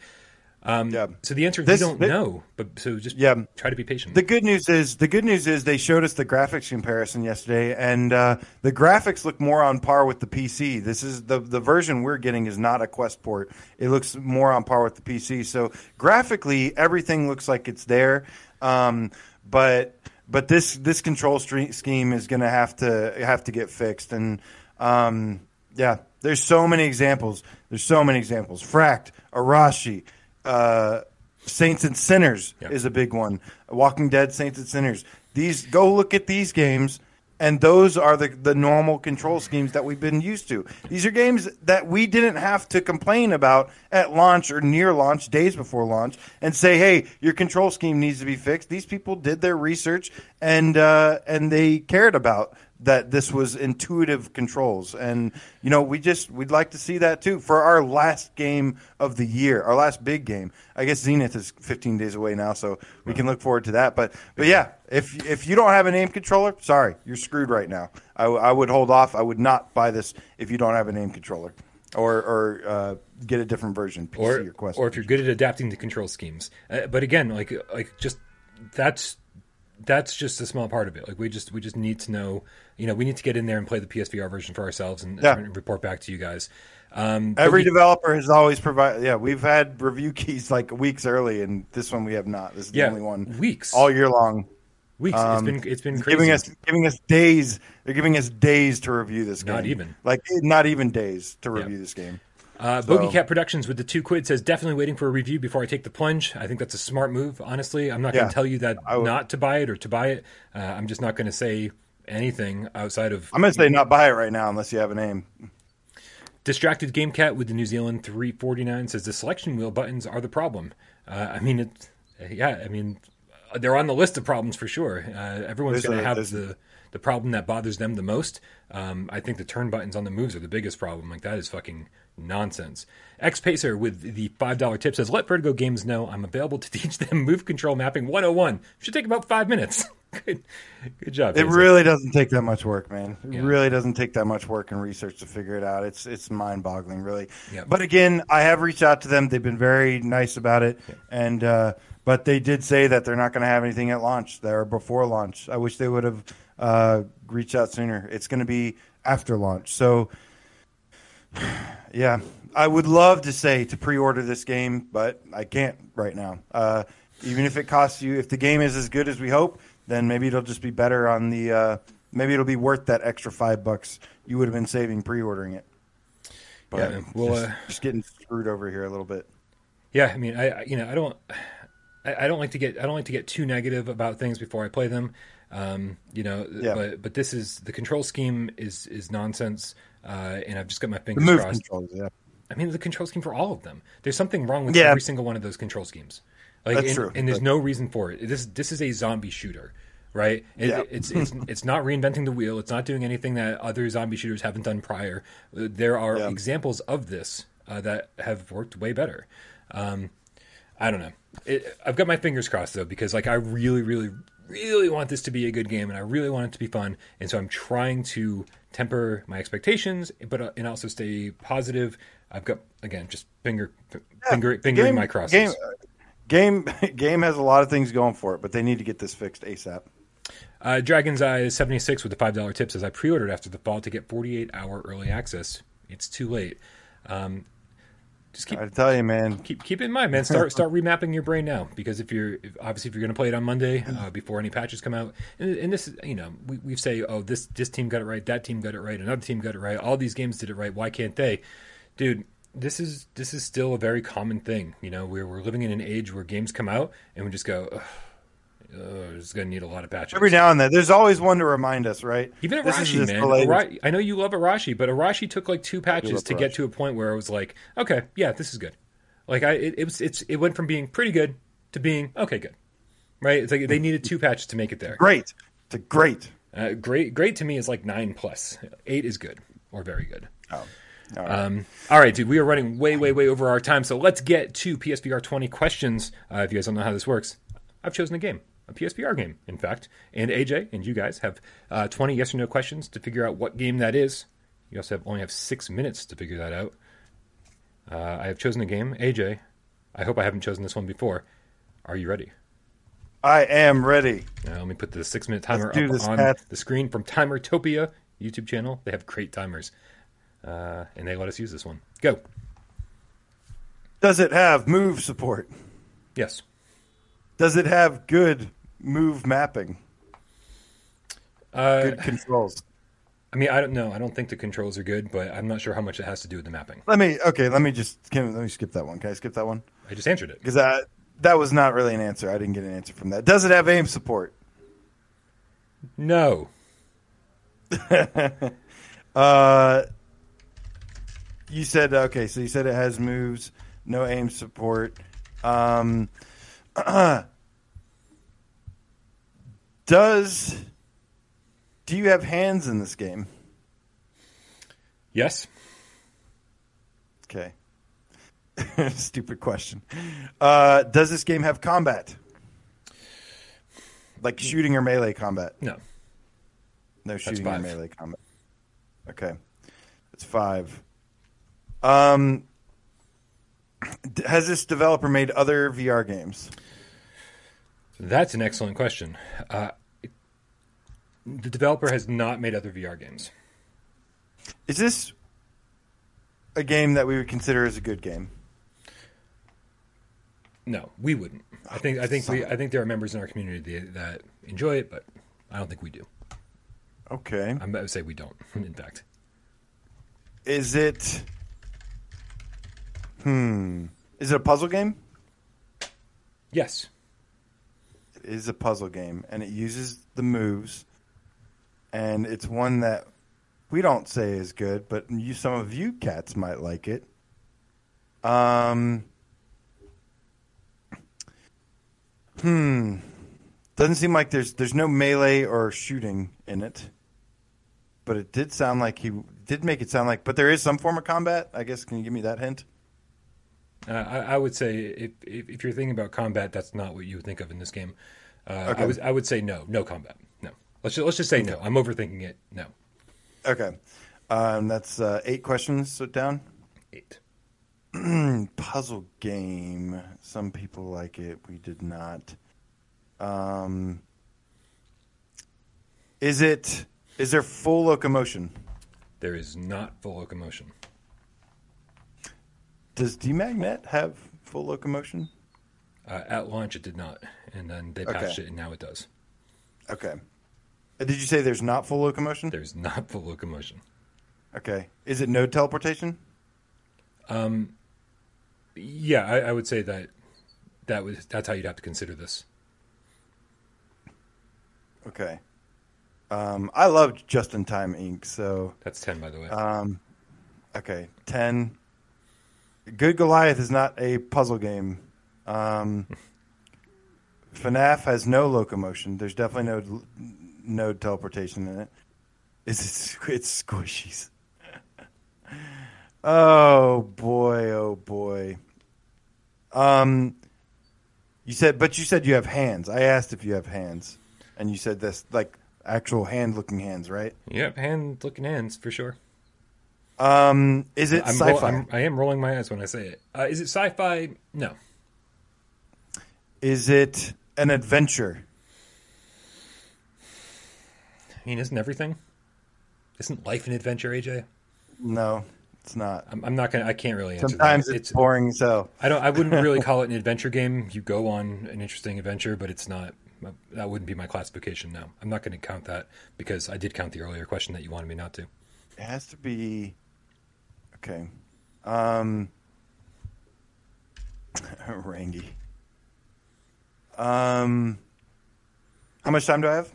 Um, Yeah. So the answer is This- we don't know, but so just Yeah. try to be patient. The good news is the good news is they showed us the graphics comparison yesterday, and uh, the graphics look more on par with the PC. This is the the version we're getting is not a Quest port. It looks more on par with the PC. So graphically, everything looks like it's there. Um, but but this this control scheme is going to have to have to get fixed. And um, yeah, there's so many examples. There's so many examples. Fracked, Arashi. Uh, Saints and Sinners Yeah. is a big one. Walking Dead, Saints and Sinners. These go look at these games, and those are the the normal control schemes that we've been used to. These are games that we didn't have to complain about at launch or near launch, days before launch, and say, "Hey, your control scheme needs to be fixed." These people did their research and uh, and they cared about that this was intuitive controls. And you know we just we'd like to see that too for our last game of the year our last big game. I guess zenith is 15 days away now so we can look forward to that. But but yeah if if you don't have an aim controller sorry you're screwed right now. I, I would hold off. I would not buy this if you don't have an aim controller or or uh, get a different version PC or or Quest or if you're good at adapting to control schemes. Uh, but again, like like just that's that's just a small part of it. Like we just we just need to know, you know, we need to get in there and play the PSVR version for ourselves and, Yeah. and report back to you guys. Um, Every we- developer has always provided. Yeah, we've had review keys like weeks early, and this one we have not. This is Yeah, the only one weeks. all year long. weeks. Um, it's been it's been crazy. giving us giving us days. They're giving us days to review this game. Not even. like not even days to Yeah. review this game. Uh, So- Bogey Cat Productions with the two quid says definitely waiting for a review before I take the plunge. I think that's a smart move. Honestly, I'm not going to tell you that not to buy it or to buy it. Uh, I'm just not going to say anything outside of I'm gonna say not buy it right now unless you have a name. Distracted Game Cat with the New Zealand 349 says the selection wheel buttons are the problem. Uh, I mean, it, yeah, I mean, they're on the list of problems for sure. Uh, everyone's going to have there's- the the problem that bothers them the most. Um, I think the turn buttons on the moves are the biggest problem. Like that is fucking nonsense. X Pacer with the five dollar tip says, "Let Vertigo Games know I'm available to teach them move control mapping 101. Should take about five minutes." good, good job. It Pacer. really doesn't take that much work, man. It Yeah. really doesn't take that much work and research to figure it out. It's it's mind boggling, really. Yeah. But again, I have reached out to them. They've been very nice about it, and uh, but they did say that they're not going to have anything at launch there before launch. I wish they would have uh, reached out sooner. It's going to be after launch. So, yeah, I would love to say to pre-order this game, but I can't right now. Uh, even if it costs you, if the game is as good as we hope, then maybe it'll just be better on the. Uh, maybe it'll be worth that extra five bucks you would have been saving pre-ordering it. But Yeah, well, just, uh, just getting screwed over here a little bit. Yeah, I mean, I you know I don't I, I don't like to get I don't like to get too negative about things before I play them. Um, you know, Yeah. but but this is the control scheme is is nonsense, uh, and I've just got my fingers crossed. controls, yeah. I mean, the control scheme for all of them. There's something wrong with Yeah. every single one of those control schemes. Like, That's and, true. and there's no reason for it. This this is a zombie shooter, right? It, Yeah. It's it's it's not reinventing the wheel. It's not doing anything that other zombie shooters haven't done prior. There are Yeah. examples of this uh, that have worked way better. Um, I don't know. It, I've got my fingers crossed though because like I really, really, really want this to be a good game and I really want it to be fun, and so I'm trying to temper my expectations, but uh, and also stay positive. I've got again just finger finger fingering Game- my crosses. Game, game, game has a lot of things going for it, but they need to get this fixed ASAP. Uh, Dragon's Eye 76 with the $5 tip says, I pre ordered after the fall to get 48 hour early access. It's too late. Um, just keep I tell you, man. keep keep it in mind, man. Start start remapping your brain now because if you're if, obviously if you're going to play it on Monday uh, before any patches come out, and, and this is you know we we say oh this this team got it right, that team got it right, another team got it right, all these games did it right. Why can't they, dude? This is this is still a very common thing. You know, we're we're living in an age where games come out and we just go, Ugh, uh, it's going to need a lot of patches. Every now and then, there's always one to remind us, right? Even This is Arashi, man. the latest- Ara- I know you love Arashi, but Arashi took like two patches love to get to a point where I was like, okay, yeah, this is good. Like I, it, it was, it's, it went from being pretty good to being okay, good. Right? It's like they needed two patches to make it there. Great. It's great. Uh, great, great to me is like nine plus. Eight is good or very good. Oh, all right. Um, all right, dude, we are running way, way, way over our time. So let's get to PSVR 20 questions. Uh, if you guys don't know how this works, I've chosen a game, a PSVR game, in fact. And AJ and you guys have uh, 20 yes or no questions to figure out what game that is. You also have only have six minutes to figure that out. Uh, I have chosen a game. AJ, I hope I haven't chosen this one before. Are you ready? I am ready. Now, let me put the six minute timer up this, on Pat. the screen from Timertopia YouTube channel. They have great timers. Uh, and they let us use this one. Go. Does it have move support? Yes. Does it have good move mapping? Uh, Good controls? I mean, I don't know. I don't think the controls are good, but I'm not sure how much it has to do with the mapping. Let me. Okay, let me just. Can, let me skip that one. Can I skip that one? I just answered it. Because that that was not really an answer. I didn't get an answer from that. Does it have aim support? No. Uh, you said okay. So you said it has moves, no aim support. Um, does do you have hands in this game? Yes. Okay. Stupid question. Uh, does this game have combat? Like shooting or melee combat? No. No shooting or melee combat. Okay. It's five. Um, has this developer made other VR games? That's an excellent question. Uh, the developer has not made other VR games. Is this a game that we would consider as a good game? No, we wouldn't. I think. I think we. I think there are members in our community that, enjoy it, but I don't think we do. Okay. I'm about to say we don't. In fact, Is it? Hmm. Is it a puzzle game? yes. Is a puzzle game, and it uses the moves, and it's one that we don't say is good, but you, some of you cats might like it. Um. Hmm. Doesn't seem like there's there's no melee or shooting in it, but it did sound like he did make it sound like. But there is some form of combat. I guess. Can you give me that hint? Uh, I, I would say if, if if you're thinking about combat, that's not what you would think of in this game. Uh, Okay. I would I would say no, no combat. No. Let's just, let's just say no. I'm overthinking it. No. Okay, um, that's uh, eight questions so down. Eight. Puzzle game. Some people like it. We did not. Um, is it? Is there full locomotion? There is not full locomotion. Does DMagnet have full locomotion? Uh, at launch, it did not, and then they Okay. patched it, and now it does. Okay. Uh, Did you say there's not full locomotion? There's not full locomotion. Okay. Is it node teleportation? Um. Yeah, I, I would say that that was that's how you'd have to consider this. Okay. Um, I loved Just in Time Inc. So That's ten, by the way. um, okay, ten. Good Goliath is not a puzzle game. Um, FNAF has no locomotion. There's definitely no node teleportation in it. Is it? It's squishies. oh boy! Oh boy! Um, you said, but you said you have hands. I asked if you have hands, and you said this like actual hand-looking hands, right? yep, hand looking hands for sure. Um, is it I'm, sci-fi? I'm I am rolling my eyes when I say it. Uh, is it sci-fi? No. Is it an adventure? I mean, isn't everything? Isn't life an adventure, AJ? No, it's not. I'm, I'm not gonna. I can't really answer Sometimes that. it's, boring So. I don't. I wouldn't really call it an adventure game. You go on an interesting adventure, but it's not. That wouldn't be my classification. No, I'm not going to count that because I did count the earlier question that you wanted me not to. It has to be okay. Um, Rangy. Um, how much time do I have?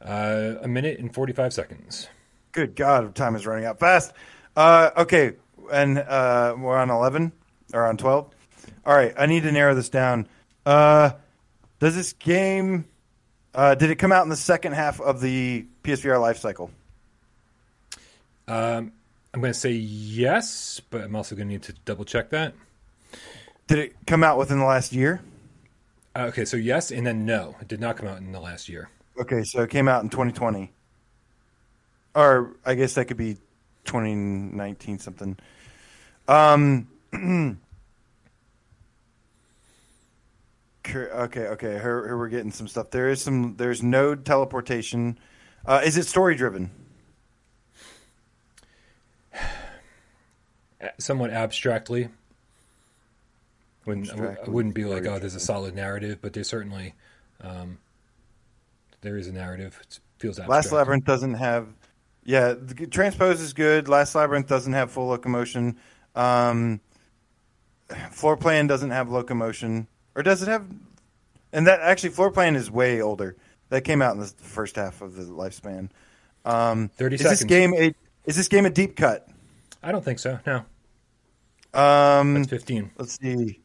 Uh, a minute and 45 seconds. Good God, time is running out fast. Uh, okay, and uh, we're on eleven or on twelve. All right, I need to narrow this down. Uh, does this game? Uh, did it come out in the second half of the PSVR life cycle? Um, I'm going to say yes, but I'm also going to need to double check that. Did it come out within the last year? Uh, okay, so yes, and then no. It did not come out in the last year. Okay, so it came out in 2020. Or I guess that could be 2019 something. Um Okay, okay. Here, here we're getting some stuff. There is some there's node teleportation. Uh, is it story driven? Somewhat abstractly. Wouldn't, I w- I Abstractly wouldn't be like, oh, there's a solid narrative, but there's certainly, um, there is a narrative. It feels abstract. Last Labyrinth doesn't have. Yeah, the, Transpose is good. Last Labyrinth doesn't have full locomotion. Um, floor plan doesn't have locomotion, or does it have? And that actually, floor plan is way older. That came out in the first half of the lifespan. Um, 30 is this seconds. game a? Is this game a deep cut? I don't think so. No, Um, that's 15. let's see.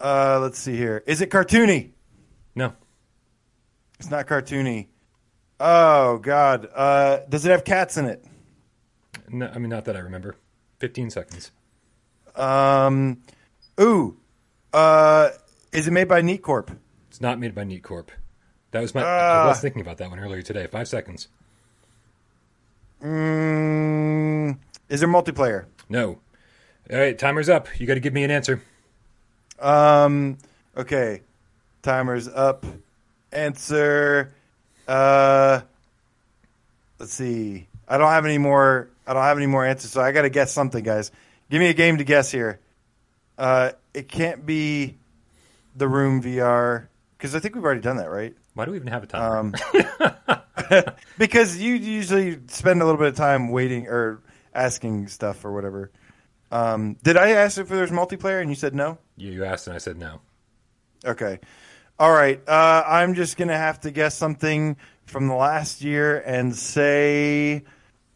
Uh, let's see here. Is it cartoony? No, It's not cartoony. Oh God. Uh, does it have cats in it? no, I mean not that I remember. 15 seconds. Um, ooh, uh, is it made by Neat Corp? It's not made by Neat Corp. That was my. I Ah. was thinking about that one earlier today. Five seconds. Mm, is there multiplayer? No. All right, timer's up. You got to give me an answer. Um, okay, timer's up. Answer. Uh, let's see. I don't have any more. I don't have any more answers, so I got to guess something, guys. Give me a game to guess here. Uh, it can't be the Room VR because I think we've already done that, right? Why do we even have a timer? Um, because you usually spend a little bit of time waiting or asking stuff or whatever. Um, did I ask if there's multiplayer and you said no? you, you asked and I said no. Okay. All right. Uh, I'm just going to have to guess something from the last year and say,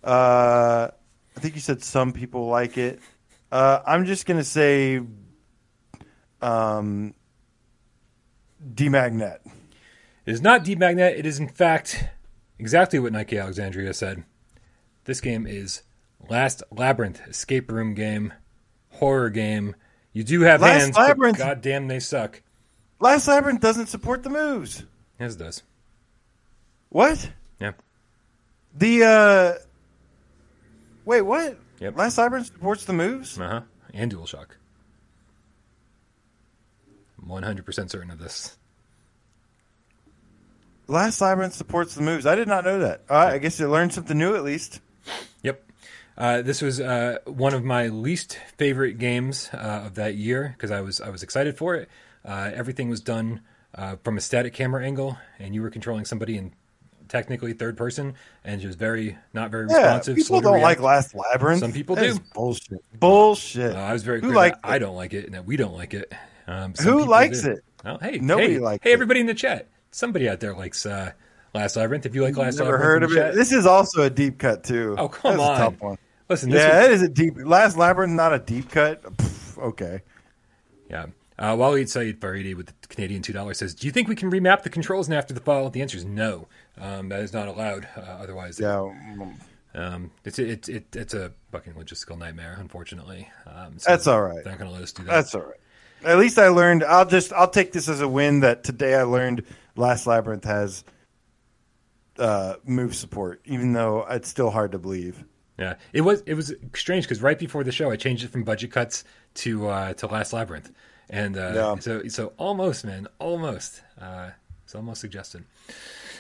uh, I think you said some people like it. Uh, I'm just going to say um, DMagnet. It is not Deep Magnet. It is, in fact, exactly what Nike Alexandria said. This game is Last Labyrinth escape room game, horror game. You do have Last hands, Labyrinth- but goddamn, they suck. Last Labyrinth doesn't support the moves. Yes, it does. What? Yeah. The uh Wait, what? Yep. Last Labyrinth supports the moves? Uh huh. And DualShock. I'm 100% certain of this. Last Labyrinth supports the moves. I did not know that. All right, I guess you learned something new at least. Yep. Uh, this was uh, one of my least favorite games uh, of that year because I was I was excited for it. Uh, everything was done uh, from a static camera angle, and you were controlling somebody in technically third person, and it was very not very Yeah, responsive. people don't react. like Last Labyrinth. Some people That do. bullshit. Bullshit. I was very Who that I don't like it and that we don't like it. Um, Who likes do. it? Oh, hey, Nobody hey, liked hey, it. everybody in the chat. Somebody out there likes uh, Last Labyrinth. If you like Last Never Labyrinth, heard of it. chat- This is also a deep cut too. Oh, come That's on. A tough one. Listen, this Yeah, was- it is a deep. Last Labyrinth, not a deep cut. Pff, okay. Yeah. Uh, Waleed Saeed Faridi with the Canadian two dollars says, "Do you think we can remap the controls and after the fall?" The answer is no. Um, that is not allowed. Uh, otherwise, Yeah. um, it's it, it it's a fucking logistical nightmare. Unfortunately, um, so That's all right. They're not going to let us do that. That's all right. At least I learned. I'll just. I'll take this as a win that today I learned Last Labyrinth has uh, move support, even though it's still hard to believe. yeah, it was it was strange because right before the show, I changed it from budget cuts to uh, to Last Labyrinth, and uh, Yeah. so so almost, man, almost. Uh, it's almost suggested.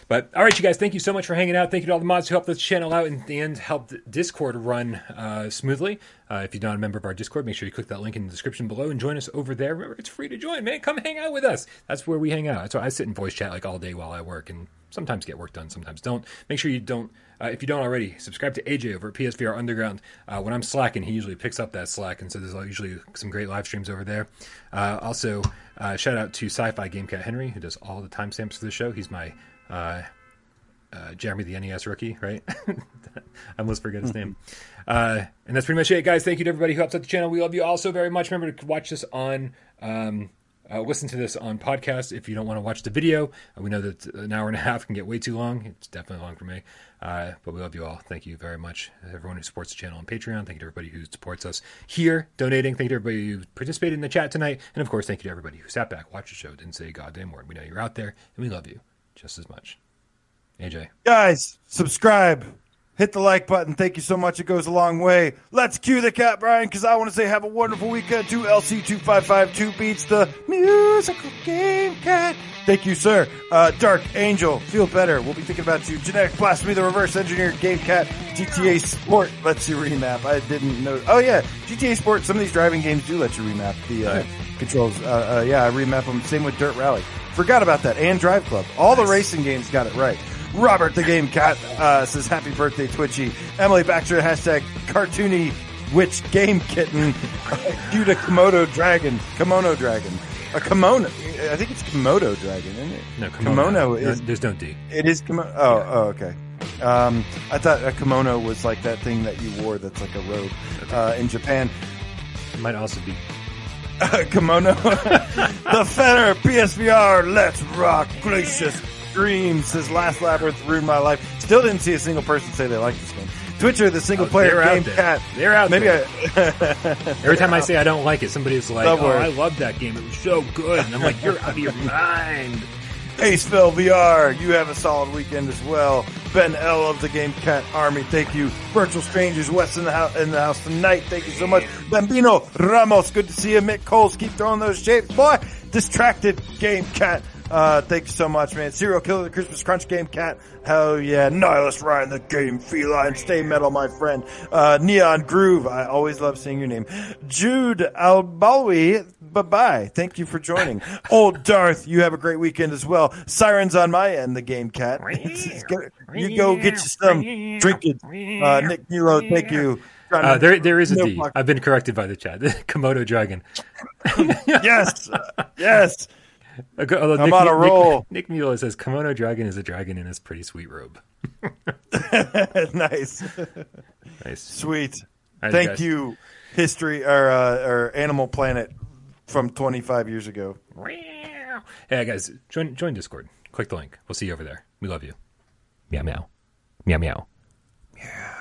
But all right, you guys, thank you so much for hanging out. Thank you to all the mods who helped this channel out and, and helped Discord run uh, smoothly. Uh, if you're not a member of our Discord, make sure you click that link in the description below and join us over there. Remember, it's free to join, man. Come hang out with us. That's where we hang out. That's why I sit in voice chat like all day while I work and sometimes get work done, sometimes don't. Make sure you don't, uh, if you don't already, subscribe to AJ over at PSVR Underground. Uh, when I'm slacking, he usually picks up that slack, and so there's usually some great live streams over there. Uh, also, uh, shout out to Sci-Fi Gamecat Henry, who does all the timestamps for the show. He's my uh, uh, Jeremy the NES rookie, right? I almost forget his name. Uh, and that's pretty much it, guys. Thank you to everybody who helps out the channel. We love you all so very much. Remember to watch this on, um, uh, listen to this on podcast if you don't want to watch the video. Uh, we know that an hour and a half can get way too long. It's definitely long for me. Uh, but we love you all. Thank you very much. Everyone who supports the channel on Patreon. Thank you to everybody who supports us here, donating. Thank you to everybody who participated in the chat tonight. And of course, thank you to everybody who sat back, watched the show, didn't say a goddamn word. We know you're out there, and we love you just as much. AJ. Guys, subscribe. Hit the like button. Thank you so much. It goes a long way. Let's cue the cat, Bryan, because I want to say have a wonderful weekend to LC2552 beats the musical game cat. Thank you, sir. Uh, Dark Angel, feel better. We'll be thinking about you. Genetic Blasphemy, the reverse engineered game cat. GTA Sport lets you remap. I didn't know. Oh, yeah. GTA Sport, some of these driving games do let you remap the uh, controls. Uh, uh, yeah, I remap them. Same with Dirt Rally. Forgot about that. And Drive Club. All the racing games got it right. Robert the Game Cat uh, says happy birthday Twitchy. Emily Baxter hashtag cartoony witch game kitten. Cue to Komodo dragon. Kimono dragon. A kimono. I think it's Komodo dragon, isn't it? No, kimono. Kimono is. There's no D. It is kimono. Oh, oh, okay. Um, I thought a kimono was like that thing that you wore that's like a robe uh, in Japan. It might also be. kimono. the Fenner PSVR. Let's rock. Gracious Dream says Last Labyrinth ruined my life. Still didn't see a single person say they like this game. Twitcher, the single Oh, player game cat. They're out Maybe there. I. Every time I say I don't like it, somebody's like, "Oh. I love that game. It was so good." And I'm like, "You're out of your mind." Aceville VR, you have a solid weekend as well. Ben L of the Game Cat Army, thank you. Virtual Strangers, West in the, house, in the house tonight, thank you so much. Bambino Ramos, good to see you. Mick Coles, keep throwing those shapes, boy. Distracted Game Cat, uh, thank you so much, man. Serial Killer, the Christmas Crunch Game Cat, hell yeah. Nihilist Ryan, the Game Feline, stay metal, my friend. Uh, Neon Groove, I always love seeing your name. Jude Albawi, bye bye. Thank you for joining. Old Darth, you have a great weekend as well. Sirens on my end, the game cat. you go get you some drinking. Uh, Nick Milo, thank you. Uh, there, there is a No D. I've been corrected by the chat. Komodo dragon. Yes, yes. Go- although I'm on a Nick, roll. Nick, Nick Mule says Kimono dragon is a dragon in his pretty sweet robe. nice, Nice. sweet. Right, Thank guys. you, history or uh, or Animal Planet from 25 years ago. Hey guys, join join Discord. Click the link. We'll see you over there. We love you. Meow meow. Meow meow. Yeah.